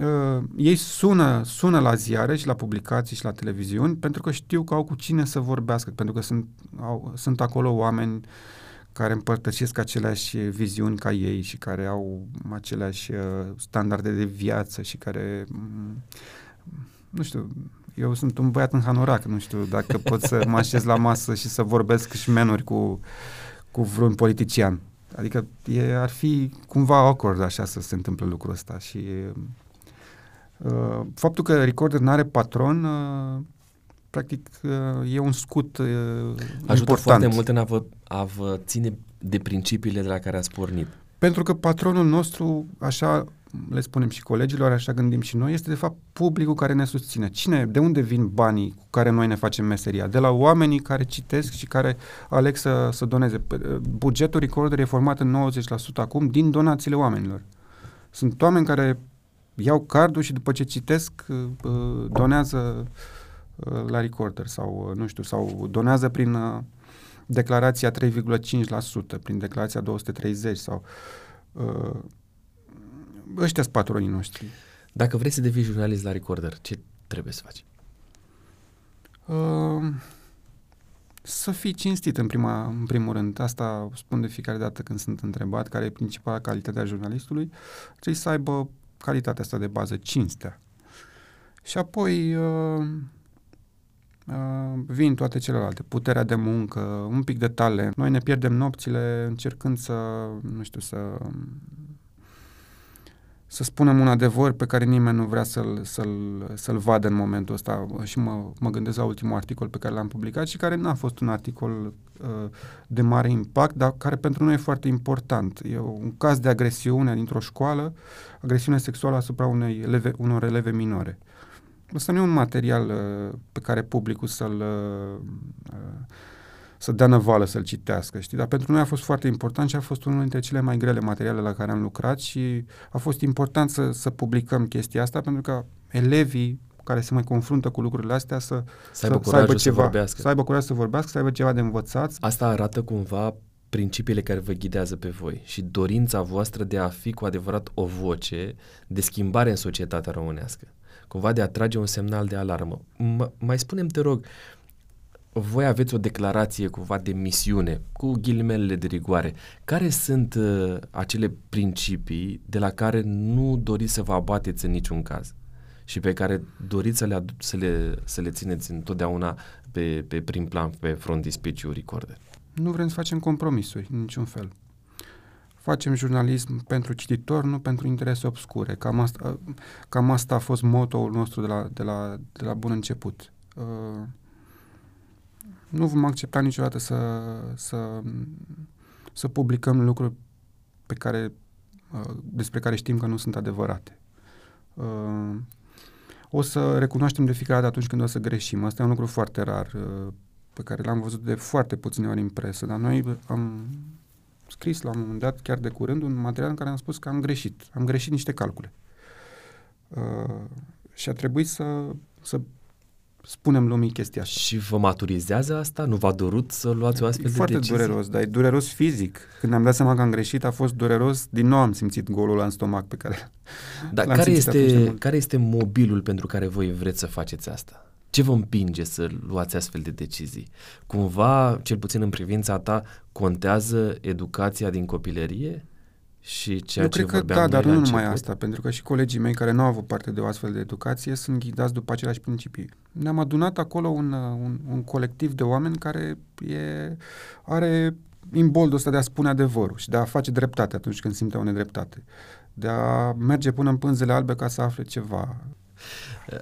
uh, ei sună, sună la ziare și la publicații și la televiziuni pentru că știu că au cu cine să vorbească, pentru că sunt, au, sunt acolo oameni uh, care împărtășesc aceleași viziuni ca ei și care au aceleași uh, standarde de viață și care, mm, nu știu, eu sunt un băiat în hanorac, nu știu dacă pot să mă așez la masă și să vorbesc și șmenuri cu, cu vreun politician. Adică e, ar fi cumva awkward așa să se întâmple lucrul ăsta și uh, faptul că Recorder nu are patron uh, practic uh, e un scut uh, Ajută important. foarte mult în a vă, a vă ține de principiile de la care ați pornit. Pentru că patronul nostru, așa le spunem și colegilor, așa gândim și noi, este de fapt publicul care ne susține. Cine, de unde vin banii cu care noi ne facem meseria? De la oamenii care citesc și care aleg să, să doneze. Bugetul Recorder e format în 90% acum din donațiile oamenilor. Sunt oameni care iau cardul și după ce citesc, uh, donează uh, la Recorder sau, uh, nu știu, sau donează prin declarația 3,5%, prin declarația 230 sau uh, ăștia sunt patronii noștri. Dacă vrei să devii jurnalist la Recorder, ce trebuie să faci? Uh, să fii cinstit în, prima, în primul rând. Asta spun de fiecare dată când sunt întrebat care e principala calitate a jurnalistului. Trebuie să aibă calitatea asta de bază, cinstea. Și apoi uh, uh, vin toate celelalte, puterea de muncă, un pic de talent. Noi ne pierdem nopțile încercând să, nu știu, să să spunem un adevăr pe care nimeni nu vrea să-l, să-l, să-l vadă în momentul ăsta. Și mă, mă gândesc la ultimul articol pe care l-am publicat și care n-a fost un articol uh, de mare impact, dar care pentru noi e foarte important. E un caz de agresiune dintr-o școală, agresiune sexuală asupra unei eleve, unor eleve minore. Asta nu e un material uh, pe care publicul să-l uh, uh să dea năvală să-l citească, știi? Dar pentru noi a fost foarte important și a fost unul dintre cele mai grele materiale la care am lucrat și a fost important să, să publicăm chestia asta pentru că elevii care se mai confruntă cu lucrurile astea să, să, aibă, să, să aibă ceva, să vorbească. Să aibă curaj să vorbească, să aibă ceva de învățat. Asta arată cumva principiile care vă ghidează pe voi și dorința voastră de a fi cu adevărat o voce de schimbare în societatea românească. Cumva de a trage un semnal de alarmă. M- mai spunem, te rog, voi aveți o declarație cumva de misiune, cu ghilimelele de rigoare. Care sunt uh, acele principii de la care nu doriți să vă abateți în niciun caz și pe care doriți să le, să le, să le țineți întotdeauna pe, pe prim plan, pe frontispiciul recorder? Nu vrem să facem compromisuri, în niciun fel. Facem jurnalism pentru cititor, nu pentru interese obscure. Cam asta, cam asta a fost motoul nostru de la, de la, de la bun început. Uh, nu vom accepta niciodată să, să, să publicăm lucruri pe care, uh, despre care știm că nu sunt adevărate. Uh, o să recunoaștem de fiecare dată atunci când o să greșim. Asta e un lucru foarte rar, uh, pe care l-am văzut de foarte puține ori în presă, dar noi am scris la un moment dat, chiar de curând, un material în care am spus că am greșit. Am greșit niște calcule. Uh, și a trebuit să, să spunem lumii chestia asta. Și vă maturizează asta? Nu v-a durut să luați o astfel e de foarte decizie? dureros, dar e dureros fizic. Când am dat seama că am greșit, a fost dureros. Din nou am simțit golul în stomac pe care Dar care este, care este mobilul pentru care voi vreți să faceți asta? Ce vă împinge să luați astfel de decizii? Cumva, cel puțin în privința ta, contează educația din copilărie? și ceea Eu ce cred că da, dar nu numai asta, pentru că și colegii mei care nu au avut parte de o astfel de educație sunt ghidați după aceleași principii. Ne-am adunat acolo un, un, un colectiv de oameni care e, are imboldul ăsta de a spune adevărul și de a face dreptate atunci când simte o nedreptate. De a merge până în pânzele albe ca să afle ceva.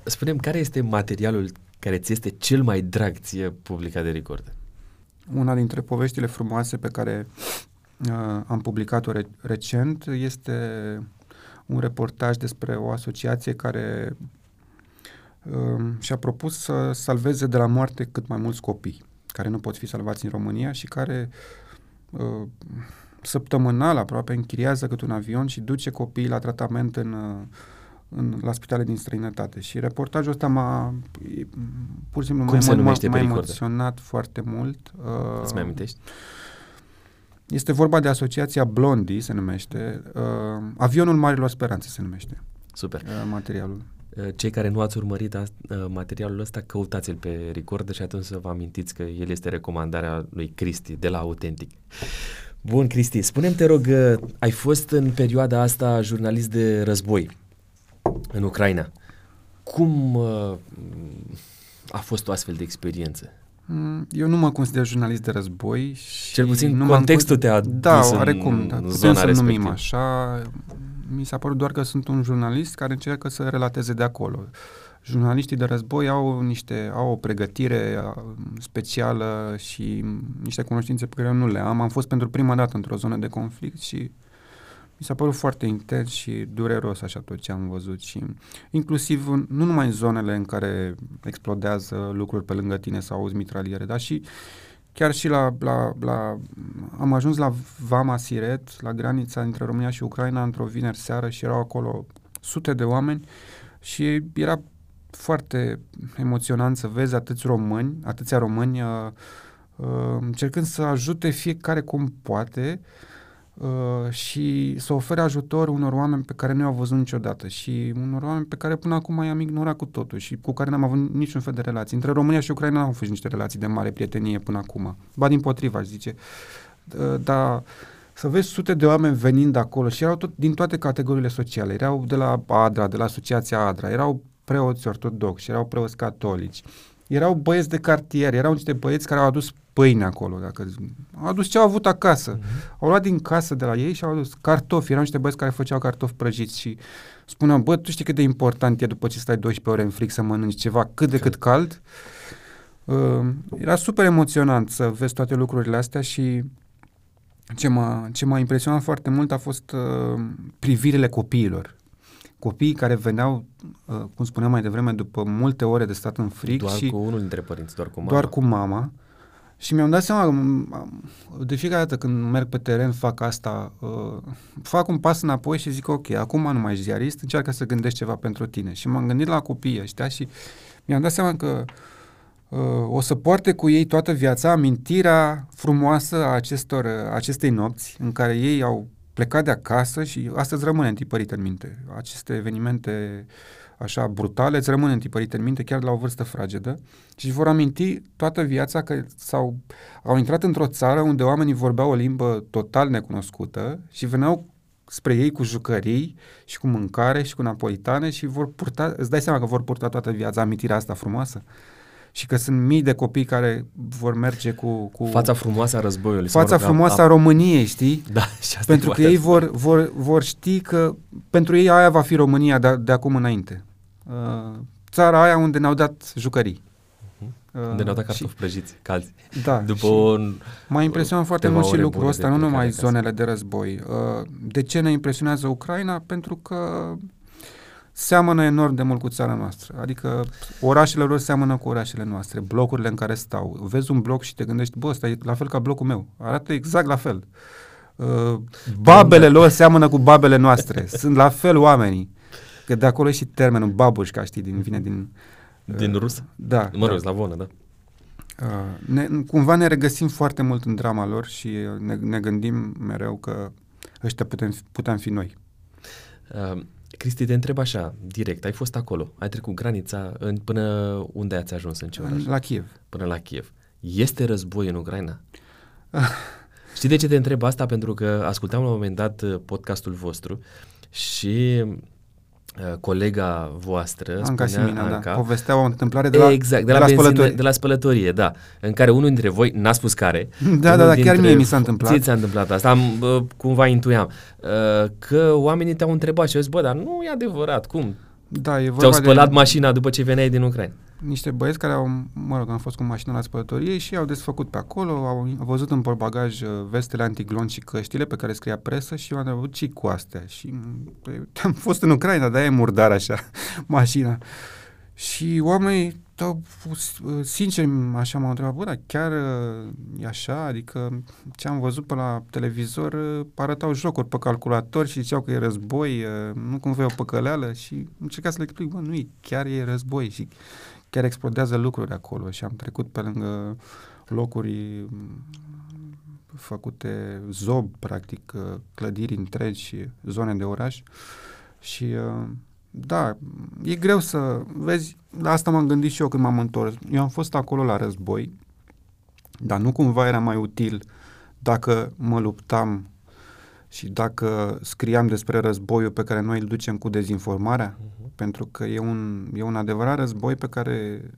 Spunem, care este materialul care ți este cel mai drag ție publicat de Record? Una dintre poveștile frumoase pe care uh, am publicat-o re- recent, este un reportaj despre o asociație care uh, și-a propus să salveze de la moarte cât mai mulți copii care nu pot fi salvați în România și care uh, săptămânal aproape închiriază cât un avion și duce copiii la tratament în, uh, în, la spitale din străinătate. Și reportajul ăsta m-a pur și simplu Cum m-a, m-a, m-a emoționat foarte mult. Uh, Îți mai amintești? Este vorba de asociația Blondie, se numește. Uh, Avionul Marilor Speranțe se numește. Super. Uh, materialul. Uh, cei care nu ați urmărit a, uh, materialul ăsta, căutați-l pe Recorder și atunci să vă amintiți că el este recomandarea lui Cristi de la Autentic. Bun, Cristi, spune-mi, te rog, uh, ai fost în perioada asta jurnalist de război în Ucraina. Cum uh, a fost o astfel de experiență? Mm, Eu nu mă consider jurnalist de război și Cel puțin nu m-am contextul con- te-a Da, dus în oarecum, da. Putem zona să numim respectivă. așa. Mi s-a părut doar că sunt un jurnalist care încearcă să relateze de acolo. Jurnaliștii de război au niște au o pregătire a, specială și niște cunoștințe pe care eu nu le am. Am fost pentru prima dată într-o zonă de conflict și mi s-a părut foarte intens și dureros așa tot ce am văzut și inclusiv în- nu numai în zonele în care explodează lucruri pe lângă tine sau auzi mitraliere, dar și chiar și la, la, la am ajuns la Vama Siret, la granița dintre România și Ucraina într-o vineri seară și erau acolo sute de oameni și era foarte emoționant să vezi atâți români, atâția români uh, uh, încercând să ajute fiecare cum poate uh, și să ofere ajutor unor oameni pe care nu i-au văzut niciodată și unor oameni pe care până acum i-am ignorat cu totul și cu care n-am avut niciun fel de relații. Între România și Ucraina nu au fost niște relații de mare prietenie până acum. Ba din potriva, aș zice. Uh, dar să vezi sute de oameni venind acolo și erau tot, din toate categoriile sociale. Erau de la ADRA, de la Asociația ADRA, erau preoți ortodoxi, erau preoți catolici, erau băieți de cartier, erau niște băieți care au adus pâine acolo, dacă au adus ce au avut acasă. Mhm. Au luat din casă de la ei și au adus cartofi. Erau niște băieți care făceau cartofi prăjiți și spuneau, bă, tu știi cât de important e după ce stai 12 ore în fric să mănânci ceva cât de cât cald? Uh, era super emoționant să vezi toate lucrurile astea și ce m-a, ce m-a impresionat foarte mult a fost uh, privirile copiilor. Copiii care veneau, uh, cum spuneam mai devreme, după multe ore de stat în frig Doar și cu unul dintre părinți, doar cu mama. doar cu mama. Și mi-am dat seama, m- am- de fiecare dată când merg pe teren, fac asta, uh, fac un pas înapoi și zic, ok, acum nu mai ești ziarist, încearcă să gândești ceva pentru tine. Și m-am gândit la copiii ăștia și mi-am dat seama că uh, o să poarte cu ei toată viața amintirea frumoasă a acestor, uh, acestei nopți în care ei au plecat de acasă și astăzi rămâne întipărit în minte. Aceste evenimente așa brutale îți rămân întipărite în minte chiar de la o vârstă fragedă și își vor aminti toată viața că s-au, au intrat într-o țară unde oamenii vorbeau o limbă total necunoscută și veneau spre ei cu jucării și cu mâncare și cu napolitane și vor purta, îți dai seama că vor purta toată viața amintirea asta frumoasă și că sunt mii de copii care vor merge cu, cu Fața frumoasă a războiului. sau, fața mă rog, frumoasă a României, știi? Da, și asta Pentru e că foarte ei vor, vor, vor ști că pentru ei aia va fi România de, de acum înainte. Uh, țara aia unde ne-au dat jucării. Uh, Unde ne-au dat și- cartofi prăjiți, calzi. Da, După și un... m-a impresionat foarte câteva mult și ore lucrul bune ăsta, de nu plecare numai acasă. zonele de război. Uh, de ce ne impresionează Ucraina? Pentru că seamănă enorm de mult cu țara noastră. Adică orașele lor seamănă cu orașele noastre, blocurile în care stau. Vezi un bloc și te gândești, bă, ăsta e la fel ca blocul meu. Arată exact la fel. Uh, babele lor seamănă cu babele noastre. Sunt la fel oamenii. Că de acolo e și termenul babușca, știi, din, vine din... Din rus? Da. Mă rog, da. slavonă, da. Uh, ne, cumva ne regăsim foarte mult în drama lor și uh, ne, ne gândim mereu că ăștia putem, fi- putem fi noi. Uh, Cristi, te întreb așa, direct, ai fost acolo, ai trecut granița în, până unde ați ajuns, în ce oraș? La Kiev. Până la Kiev. Este război în Ucraina? Știi de ce te întreb asta? Pentru că ascultam la un moment dat uh, podcastul vostru și uh, colega voastră Anca spunea, Simina, da. Anca, Povestea o întâmplare de la, exact, de la, de la benzină- spălători. de la spălătorie, da, în care unul dintre voi, n-a spus care, Da, da, unul da, chiar dintre- mie mi s-a întâmplat. Ție ți-a întâmplat asta, am, bă, cumva intuiam, uh, că oamenii te-au întrebat și eu zic, bă, dar nu e adevărat, cum? Da, e Ți-au vorba spălat de mașina după ce veneai din Ucraina. Niște băieți care au, mă rog, am fost cu mașina la spălătorie și au desfăcut pe acolo, au, au văzut în portbagaj uh, vestele antiglon și căștile pe care scria presă și eu am întrebat ce cu astea și păi, am fost în Ucraina, dar e murdar așa mașina. Și oamenii, au, uh, sincer, așa m-au întrebat, bă, dar chiar uh, e așa? Adică ce am văzut pe la televizor uh, arătau jocuri pe calculator și ziceau că e război, uh, nu cumva e o păcăleală și încerca să le explic, bă, nu e, chiar e război și chiar explodează lucruri acolo și am trecut pe lângă locuri m, făcute zob, practic, uh, clădiri întregi și zone de oraș. Și uh, da, e greu să vezi, la asta m-am gândit și eu când m-am întors. Eu am fost acolo la război, dar nu cumva era mai util dacă mă luptam și dacă scriam despre războiul pe care noi îl ducem cu dezinformarea, pentru că e un, e un adevărat război pe care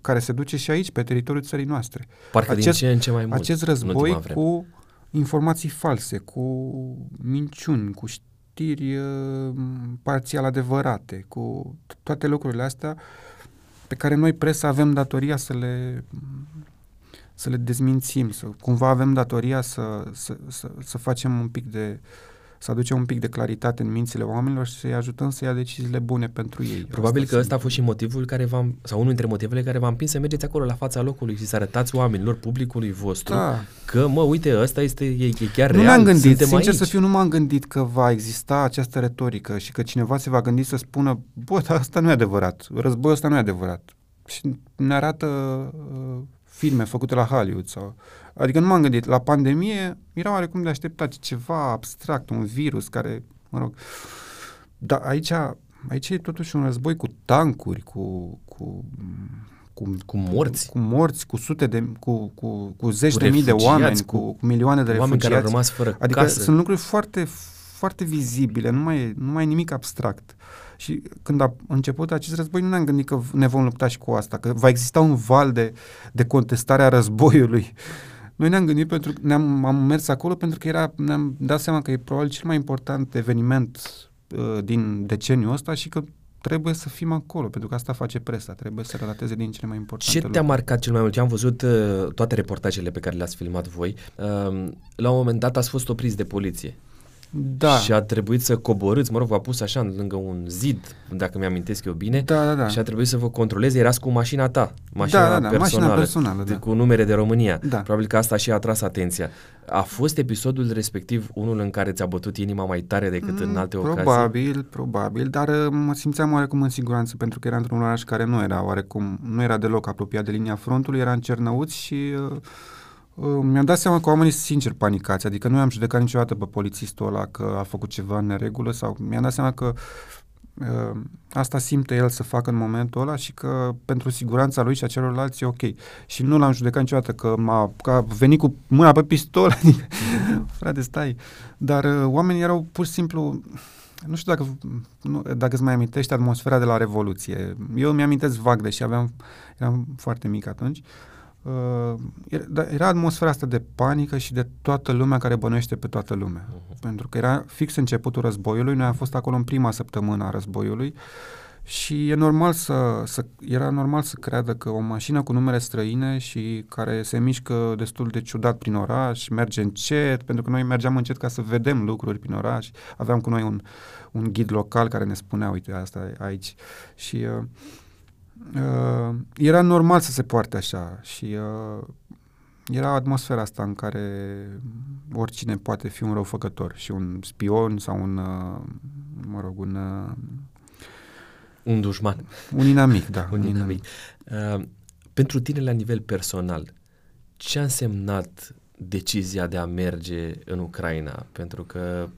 care se duce și aici, pe teritoriul țării noastre. Parcă acest, din ce în ce mai mult. Acest război cu informații false, cu minciuni, cu știri uh, parțial adevărate, cu toate lucrurile astea pe care noi presa avem datoria să le să le dezmințim, să cumva avem datoria să, să, să, să facem un pic de să aducem un pic de claritate în mințile oamenilor și să-i ajutăm să ia deciziile bune pentru ei. Probabil asta că ăsta a fost și motivul care v-am, sau unul dintre motivele care v-am împins să mergeți acolo la fața locului și să arătați oamenilor, publicului vostru, da. că, mă, uite, ăsta este, e, e chiar nu real, am gândit, suntem sincer aici. să fiu, nu m-am gândit că va exista această retorică și că cineva se va gândi să spună, bă, dar asta nu e adevărat, războiul ăsta nu e adevărat. Și ne arată uh, filme făcute la Hollywood sau... Adică nu m-am gândit, la pandemie era oarecum de așteptat ceva abstract, un virus care, mă rog... Dar aici, aici e totuși un război cu tancuri, cu, cu cu, cu morți. Cu morți, cu sute de, cu, cu, cu zeci cu de mii de oameni, cu, cu, cu milioane de oameni refugiați. care au rămas fără Adică casă. sunt lucruri foarte, foarte vizibile, nu mai, e, nu mai e nimic abstract. Și când a început acest război, nu ne-am gândit că ne vom lupta și cu asta, că va exista un val de, de contestare a războiului. Noi ne-am gândit pentru că ne-am am mers acolo pentru că era, ne-am dat seama că e probabil cel mai important eveniment uh, din deceniul ăsta și că trebuie să fim acolo, pentru că asta face presa, trebuie să relateze din cele mai importante Ce te-a lucruri. marcat cel mai mult? Eu am văzut uh, toate reportajele pe care le-ați filmat voi. Uh, la un moment dat ați fost opriți de poliție. Da. Și a trebuit să coborâți, mă rog, v-a pus așa lângă un zid, dacă mi-amintesc eu bine. Da, da, da. Și a trebuit să vă controleze, erați cu mașina ta, mașina Da, da, da, personală, mașina personală, de, da. cu numere de România. Da. Probabil că asta și a atras atenția. A fost episodul respectiv unul în care ți-a bătut inima mai tare decât în alte ocazii? Mm, Probabil, probabil, dar uh, mă simțeam oarecum în siguranță pentru că era într-un oraș care nu era oarecum, nu era deloc apropiat de linia frontului, era în Cernăuți și uh, uh, mi-am dat seama că oamenii sunt sincer panicați, adică nu i-am judecat niciodată pe polițistul ăla că a făcut ceva în neregulă sau mi-am dat seama că uh, asta simte el să facă în momentul ăla și că pentru siguranța lui și a celorlalți e ok. Și nu l-am judecat niciodată că, m-a, că a venit cu mâna pe pistol, adică, frate, stai. Dar uh, oamenii erau pur și simplu nu știu dacă, nu, dacă îți mai amintești atmosfera de la Revoluție. Eu mi-amintesc vag, deși aveam, eram foarte mic atunci. Uh, era, da, era atmosfera asta de panică și de toată lumea care bănuiește pe toată lumea. Uh-huh. Pentru că era fix începutul războiului, noi am fost acolo în prima săptămână a războiului și e normal să, să, era normal să creadă că o mașină cu numere străine și care se mișcă destul de ciudat prin oraș, merge încet, pentru că noi mergeam încet ca să vedem lucruri prin oraș. Aveam cu noi un, un ghid local care ne spunea, uite, asta e aici. Și uh, uh, era normal să se poarte așa și uh, era atmosfera asta în care oricine poate fi un răufăcător și un spion sau un, uh, mă rog, un... Uh, un dușman. Un inamic, da. un inamic. Uh, pentru tine, la nivel personal, ce a însemnat decizia de a merge în Ucraina? Pentru că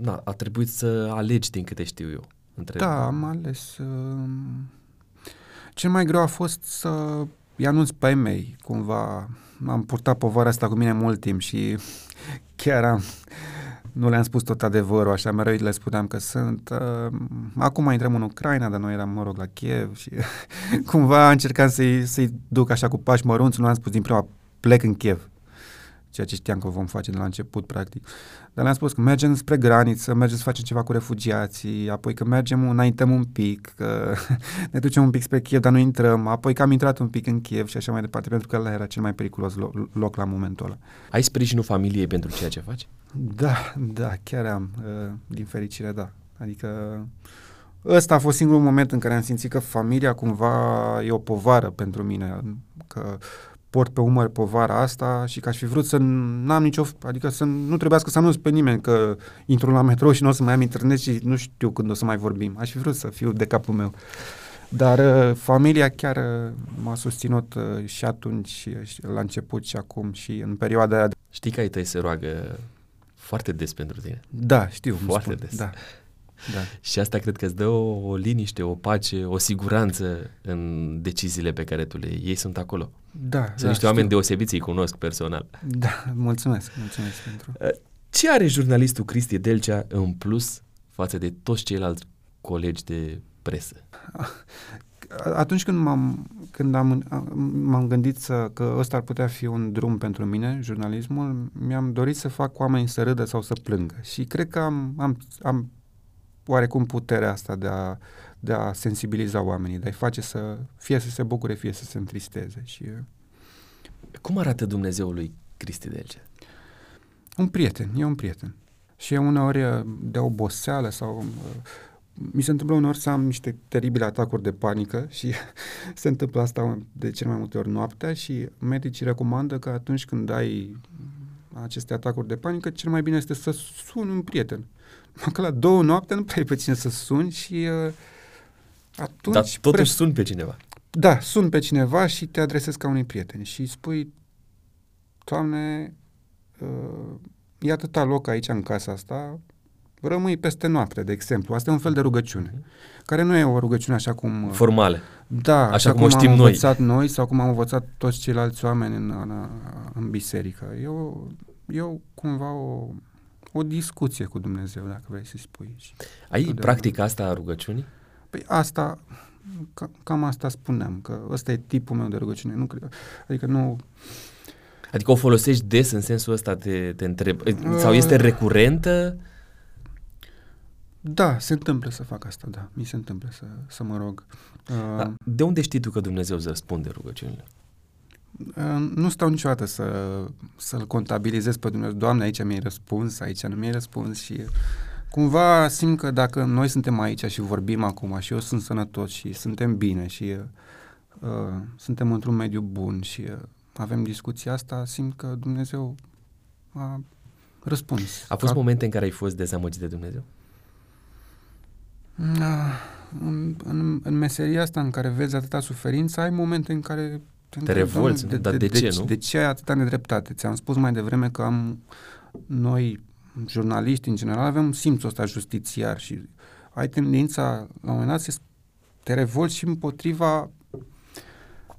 na, a trebuit să alegi, din câte știu eu. Între... Da, am ales... Uh, cel mai greu a fost să i anunț pe mei, cumva. Am purtat povara asta cu mine mult timp și chiar am nu le-am spus tot adevărul, așa mereu le spuneam că sunt. Uh, acum intrăm în Ucraina, dar noi eram, mă rog, la Kiev și cumva încercam să-i, să-i duc așa cu pași mărunți, nu am spus din prima, plec în Kiev ceea ce știam că vom face de la început, practic. Dar le-am spus că mergem spre graniță, mergem să facem ceva cu refugiații, apoi că mergem, înaintăm un pic, că ne ducem un pic spre Kiev, dar nu intrăm, apoi că am intrat un pic în Kiev și așa mai departe, pentru că ăla era cel mai periculos loc, loc la momentul ăla. Ai sprijinul familiei pentru ceea ce faci? Da, da, chiar am, din fericire, da. Adică ăsta a fost singurul moment în care am simțit că familia cumva e o povară pentru mine, că port pe umăr povara asta și că aș fi vrut să n-am nicio, adică să nu trebuiască să anunț pe nimeni că intru la metrou și nu o să mai am internet și nu știu când o să mai vorbim. Aș fi vrut să fiu de capul meu. Dar uh, familia chiar uh, m-a susținut uh, și atunci, și la început și acum și în perioada aia. Știi că ai tăi se roagă foarte des pentru tine. Da, știu. Foarte des. Da. Da. Și asta cred că îți dă o, o liniște, o pace, o siguranță în deciziile pe care tu le iei. Ei sunt acolo. Da, Sunt da, niște știu. oameni deosebiți, îi cunosc personal. Da, mulțumesc, mulțumesc pentru... Ce are jurnalistul Cristi Delcea în plus față de toți ceilalți colegi de presă? Atunci când m-am, când am, m-am gândit să, că ăsta ar putea fi un drum pentru mine, jurnalismul, mi-am dorit să fac oameni să râdă sau să plângă. Și cred că am, am, am oarecum puterea asta de a, de a sensibiliza oamenii, de a-i face să fie să se bucure, fie să se întristeze. Și, Cum arată Dumnezeul lui Cristi Delge? Un prieten, e un prieten. Și e uneori de oboseală sau mi se întâmplă uneori să am niște teribile atacuri de panică și se întâmplă asta de cel mai multe ori noaptea și medicii recomandă că atunci când ai aceste atacuri de panică, cel mai bine este să suni un prieten. Că la două noapte nu prea ai pe cine să suni și uh, atunci... Dar totuși pre... sun pe cineva. Da, sun pe cineva și te adresezi ca unui prieten și spui, Doamne, uh, e atâta loc aici în casa asta, rămâi peste noapte, de exemplu. Asta e un fel de rugăciune, care nu e o rugăciune așa cum... Uh, Formală. Da, așa, așa cum, cum o știm am noi. învățat noi sau cum am învățat toți ceilalți oameni în, în, în biserică. E, o, e o, cumva o, o discuție cu Dumnezeu, dacă vrei să spui. Ai practica asta a rugăciunii? Păi asta, ca, cam asta spuneam, că ăsta e tipul meu de rugăciune. Nu cred, adică nu... Adică o folosești des în sensul ăsta, te, te întreb, sau este recurentă? Da, se întâmplă să fac asta, da. Mi se întâmplă să, să mă rog. Uh, de unde știi tu că Dumnezeu îți răspunde rugăciunile? Uh, nu stau niciodată să, să-L contabilizez pe Dumnezeu. Doamne, aici mi-ai răspuns, aici nu mi-ai răspuns și cumva simt că dacă noi suntem aici și vorbim acum și eu sunt sănătos și suntem bine și uh, suntem într-un mediu bun și uh, avem discuția asta, simt că Dumnezeu a răspuns. A fost a... momente în care ai fost dezamăgit de Dumnezeu? Da, în, în, în meseria asta în care vezi atâta suferință, ai momente în care te, te revolți, de, dar de, de, de ce, nu? De ce ai atâta nedreptate? Ți-am spus mai devreme că am noi, jurnaliști în general, avem simțul ăsta justițiar și ai tendința, la un moment dat, să te revolți și împotriva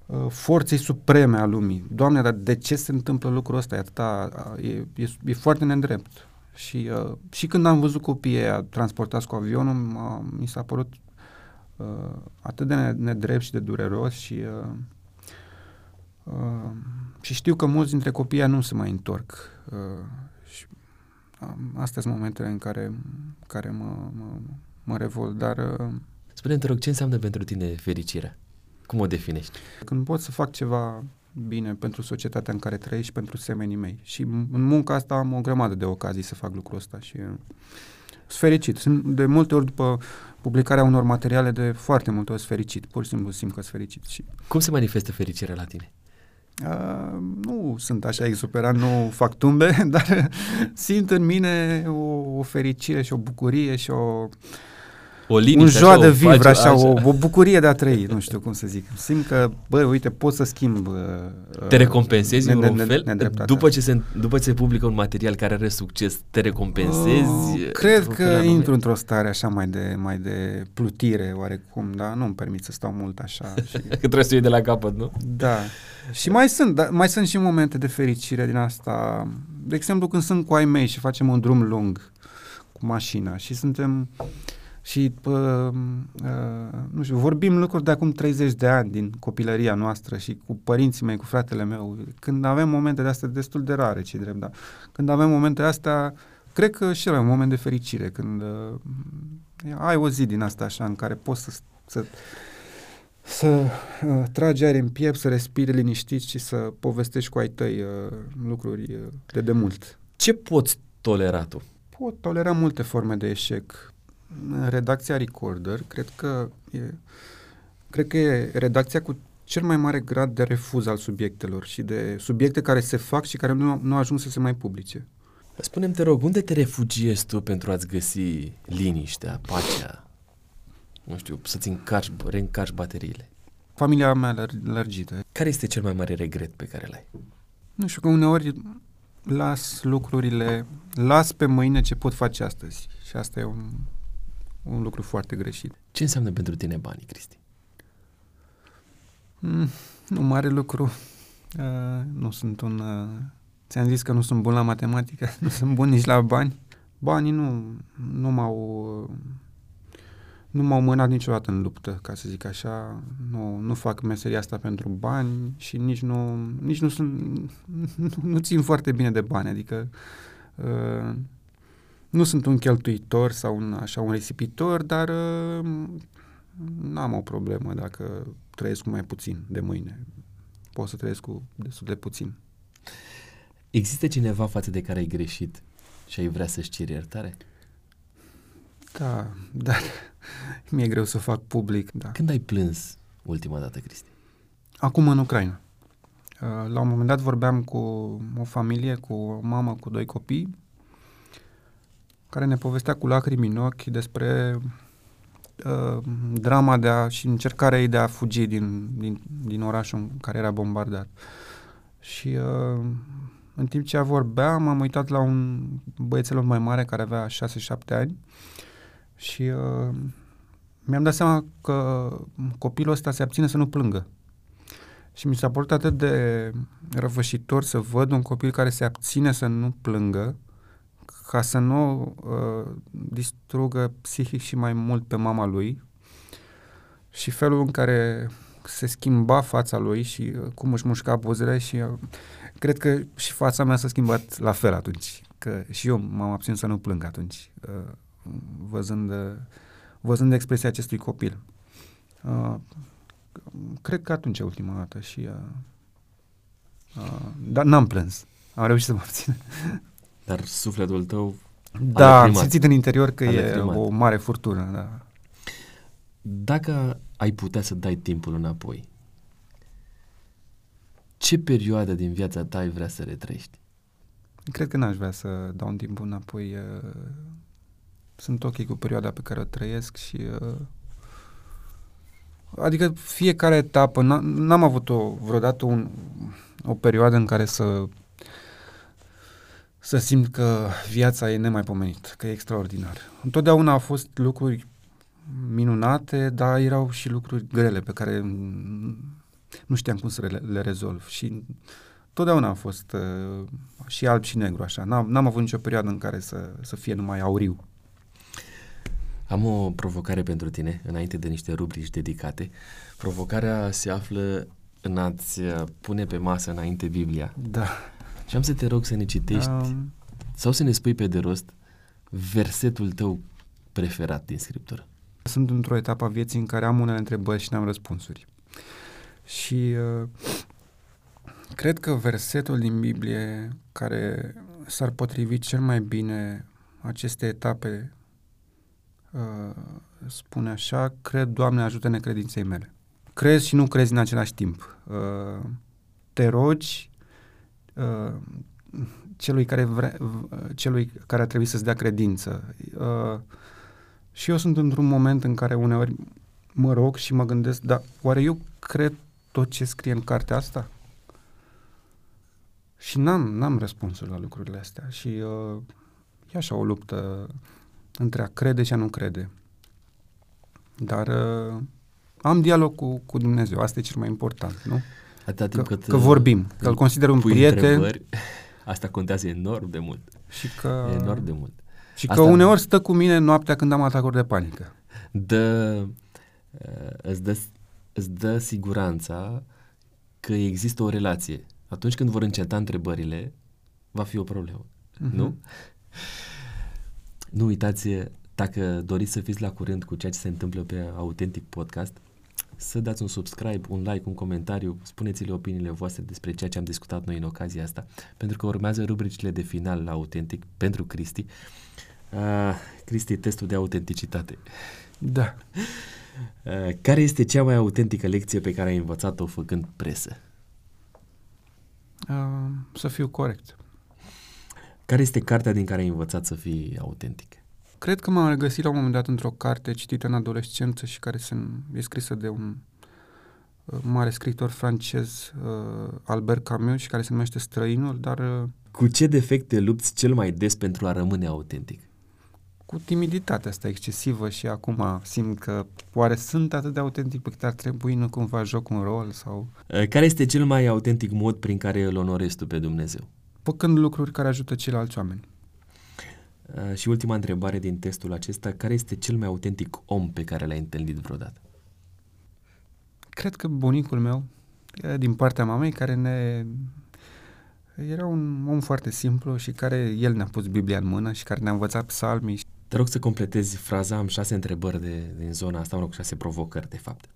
uh, forței supreme a lumii. Doamne, dar de ce se întâmplă lucrul ăsta? E, atâta, e, e, e foarte nedrept. Și, uh, și când am văzut copiii aia transportați cu avionul, mi s-a părut uh, atât de nedrept și de dureros și, uh, uh, și știu că mulți dintre copiii nu se mai întorc. Uh, și, uh, astea sunt momentele în care, care mă, mă, mă revolt, dar... Uh, Spune-mi, te rog, ce înseamnă pentru tine fericirea? Cum o definești? Când pot să fac ceva bine pentru societatea în care trăiesc și pentru semenii mei. Și în munca asta am o grămadă de ocazii să fac lucrul ăsta și uh, sunt fericit. Sunt de multe ori după publicarea unor materiale de foarte multe ori fericit. Pur și simplu simt că sunt fericit. Și... Cum se manifestă fericirea la tine? Uh, nu sunt așa exuperant, nu fac tumbe, dar simt în mine o, o fericire și o bucurie și o o liniște, un joa de vivre, așa, așa. O, o bucurie de a trăi, nu știu cum să zic. Simt că, bă, uite, pot să schimb. Uh, te recompensezi în un fel? După ce, se, după ce se publică un material care are succes, te recompensezi? Uh, cred că intru într-o stare așa mai de, mai de plutire, oarecum, dar nu-mi permit să stau mult așa. Și... că trebuie să iei de la capăt, nu? Da. Și mai sunt, da, mai sunt și momente de fericire din asta. De exemplu, când sunt cu ai mei și facem un drum lung cu mașina și suntem și, pă, uh, nu știu, vorbim lucruri de acum 30 de ani din copilăria noastră și cu părinții mei, cu fratele meu. Când avem momente de astea destul de rare, ce drept, da. Când avem momente de astea, cred că și la un moment de fericire, când uh, ai o zi din asta așa în care poți să, să să uh, tragi aer în piept, să respiri liniștit și să povestești cu ai tăi uh, lucruri uh, de demult. Ce poți tolera tu? Pot tolera multe forme de eșec redacția Recorder, cred că e, cred că e redacția cu cel mai mare grad de refuz al subiectelor și de subiecte care se fac și care nu, nu ajung să se mai publice. Spune-mi, te rog, unde te refugiezi tu pentru a-ți găsi liniștea, pacea? Nu știu, să-ți încarci, reîncarci bateriile. Familia mea lăr- lărgită. Care este cel mai mare regret pe care l-ai? Nu știu, că uneori las lucrurile, las pe mâine ce pot face astăzi. Și asta e un, un lucru foarte greșit. Ce înseamnă pentru tine banii, Cristi? Mm, nu mare lucru. Uh, nu sunt un... Uh, ți-am zis că nu sunt bun la matematică, nu sunt bun nici la bani. Banii nu, nu m-au... nu m-au mânat niciodată în luptă, ca să zic așa. Nu, nu fac meseria asta pentru bani și nici nu, nici nu sunt, nu, nu țin foarte bine de bani, adică uh, nu sunt un cheltuitor sau un, așa un risipitor, dar uh, n-am o problemă dacă trăiesc cu mai puțin de mâine. Pot să trăiesc cu destul de puțin. Există cineva față de care ai greșit și ai vrea să-și ceri iertare? Da, dar mi-e greu să fac public. Da. Când ai plâns ultima dată, Cristi? Acum în Ucraina. Uh, la un moment dat vorbeam cu o familie, cu o mamă cu doi copii, care ne povestea cu lacrimi în ochi despre uh, drama de a, și încercarea ei de a fugi din, din, din orașul în care era bombardat. Și uh, în timp ce vorbeam, am uitat la un băiețel mai mare care avea 6-7 ani și uh, mi-am dat seama că copilul ăsta se abține să nu plângă. Și mi s-a părut atât de răvășitor să văd un copil care se abține să nu plângă, ca să nu uh, distrugă psihic și mai mult pe mama lui și felul în care se schimba fața lui și uh, cum își mușca buzele și uh, cred că și fața mea s-a schimbat la fel atunci, că și eu m-am abținut să nu plâng atunci, uh, văzând, uh, văzând expresia acestui copil. Uh, cred că atunci ultima dată și uh, uh, dar n-am plâns, am reușit să mă abțin. Dar sufletul tău Da, am simțit în interior că e o mare furtună, da. Dacă ai putea să dai timpul înapoi, ce perioadă din viața ta ai vrea să retrăiești? Cred că n-aș vrea să dau un timp înapoi. Sunt ok cu perioada pe care o trăiesc și... Adică fiecare etapă, n-am avut o, vreodată un, o perioadă în care să să simt că viața e nemaipomenită, că e extraordinar. Întotdeauna au fost lucruri minunate, dar erau și lucruri grele pe care nu știam cum să le, le rezolv. Și totdeauna a fost uh, și alb și negru, așa. N-am, n-am avut nicio perioadă în care să, să fie numai auriu. Am o provocare pentru tine, înainte de niște rubrici dedicate. Provocarea se află în a-ți uh, pune pe masă înainte Biblia. Da. Și am să te rog să ne citești um... sau să ne spui pe de rost versetul tău preferat din Scriptură. Sunt într-o etapă a vieții în care am unele întrebări și n-am răspunsuri. Și uh, cred că versetul din Biblie care s-ar potrivi cel mai bine aceste etape uh, spune așa, cred, Doamne, ajută-ne credinței mele. Crezi și nu crezi în același timp. Uh, te rogi uh, celui care, vre, celui care a trebuit să-ți dea credință. Uh, și eu sunt într-un moment în care uneori mă rog și mă gândesc, dar oare eu cred tot ce scrie în cartea asta? Și n-am, n-am răspunsul la lucrurile astea. Și uh, e așa o luptă între a crede și a nu crede. Dar uh, am dialog cu, cu Dumnezeu. Asta e cel mai important, nu? Atâta timp că, cât, că vorbim, că îl consider un prieten. Asta contează enorm de mult. Și că, enorm de mult. Și Asta că uneori stă cu mine noaptea când am atacuri de panică. Dă, uh, îți, dă, îți dă siguranța că există o relație. Atunci când vor înceta întrebările, va fi o problemă. Uh-huh. Nu? Nu uitați, dacă doriți să fiți la curent cu ceea ce se întâmplă pe Autentic Podcast, să dați un subscribe, un like, un comentariu, spuneți-le opiniile voastre despre ceea ce am discutat noi în ocazia asta, pentru că urmează rubricile de final la Autentic pentru Cristi. Uh, Cristi, testul de autenticitate. Da. Uh, care este cea mai autentică lecție pe care ai învățat-o făcând presă? Uh, să fiu corect. Care este cartea din care ai învățat să fii autentic? Cred că m-am regăsit la un moment dat într-o carte citită în adolescență și care se, e scrisă de un uh, mare scriitor francez, uh, Albert Camus, și care se numește Străinul, dar... Uh, Cu ce defecte lupți cel mai des pentru a rămâne autentic? Cu timiditatea asta excesivă și acum simt că oare sunt atât de autentic pe cât ar trebui, nu cumva joc un rol sau... Care este cel mai autentic mod prin care îl onorezi tu pe Dumnezeu? Făcând lucruri care ajută ceilalți oameni. Uh, și ultima întrebare din testul acesta, care este cel mai autentic om pe care l-ai întâlnit vreodată? Cred că bunicul meu, din partea mamei, care ne... Era un om foarte simplu și care el ne-a pus Biblia în mână și care ne-a învățat psalmii. Te rog să completezi fraza, am șase întrebări de, din zona asta, mă rog, șase provocări, de fapt.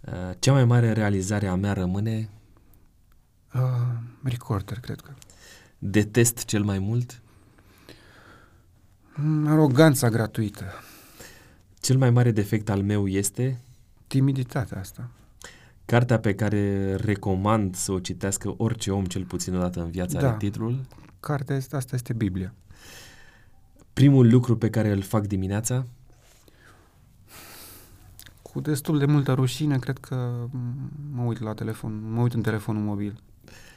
Uh, cea mai mare realizare a mea rămâne? Uh, recorder, cred că. Detest cel mai mult? Mm, aroganța gratuită. Cel mai mare defect al meu este? Timiditatea asta. Cartea pe care recomand să o citească orice om, cel puțin o dată în viața, da. are titlul? Cartea este, asta este Biblia. Primul lucru pe care îl fac dimineața? Cu destul de multă rușine, cred că mă uit la telefon, mă uit în telefonul mobil.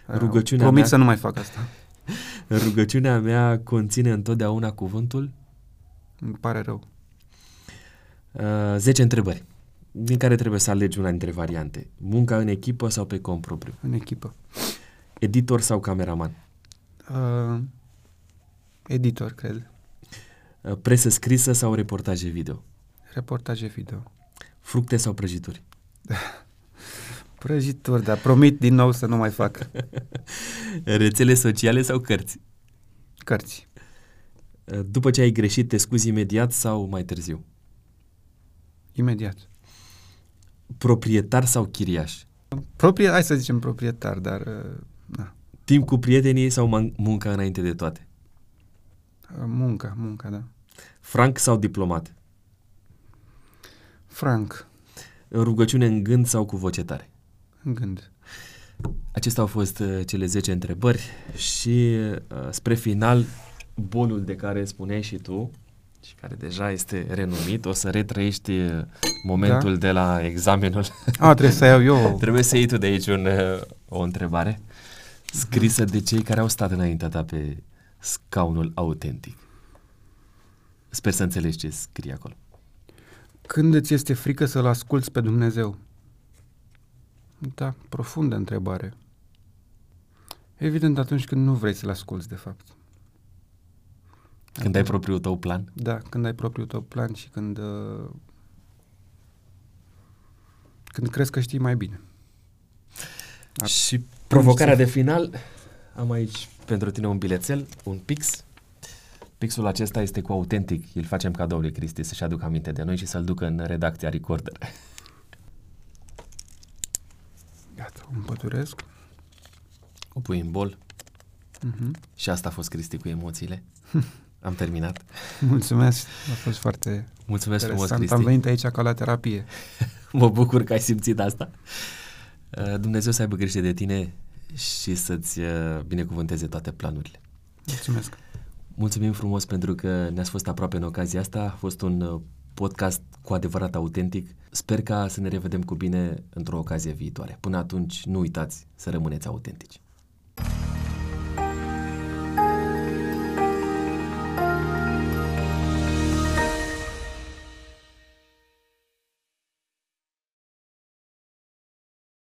Rugăciunea Promit mea... să nu mai fac asta. Rugăciunea mea conține întotdeauna cuvântul? Îmi pare rău. Uh, 10 întrebări, din care trebuie să alegi una dintre variante. Munca în echipă sau pe cont propriu? În echipă. Editor sau cameraman? Uh, editor, cred. Uh, presă scrisă sau reportaje video? Reportaje video. Fructe sau prăjituri? Prăjituri, dar promit din nou să nu mai fac. Rețele sociale sau cărți? Cărți. După ce ai greșit, te scuzi imediat sau mai târziu? Imediat. Proprietar sau chiriaș? Proprie, hai să zicem proprietar, dar... Uh, na. Timp cu prietenii sau man- munca înainte de toate? Uh, munca, munca, da. Franc sau diplomat? Franc. Rugăciune în gând sau cu voce tare? În gând. Acestea au fost uh, cele 10 întrebări și uh, spre final, bolul de care spuneai și tu și care deja este renumit, o să retrăiești uh, momentul da? de la examenul. A, trebuie să iau eu. trebuie să iei tu de aici un, uh, o întrebare scrisă de cei care au stat înaintea ta pe scaunul autentic. Sper să înțelegi ce scrie acolo. Când îți este frică să-L asculți pe Dumnezeu? Da, profundă întrebare. Evident atunci când nu vrei să-L asculți, de fapt. Când atunci, ai propriul tău plan? Da, când ai propriul tău plan și când uh, când crezi că știi mai bine. și provocarea de final, am aici pentru tine un bilețel, un pix. Pixul acesta este cu autentic, îl facem cadou lui Cristi să-și aducă aminte de noi și să-l ducă în redacția Recorder. Gata, o împăturesc. O pui în bol. Uh-huh. Și asta a fost Cristi cu emoțiile. Am terminat. Mulțumesc, a fost foarte Mulțumesc frumos, Cristi. Am venit aici ca la terapie. mă bucur că ai simțit asta. Uh, Dumnezeu să aibă grijă de tine și să-ți uh, binecuvânteze toate planurile. Mulțumesc. Mulțumim frumos pentru că ne-ați fost aproape în ocazia asta. A fost un uh, podcast cu adevărat autentic. Sper ca să ne revedem cu bine într-o ocazie viitoare. Până atunci, nu uitați să rămâneți autentici.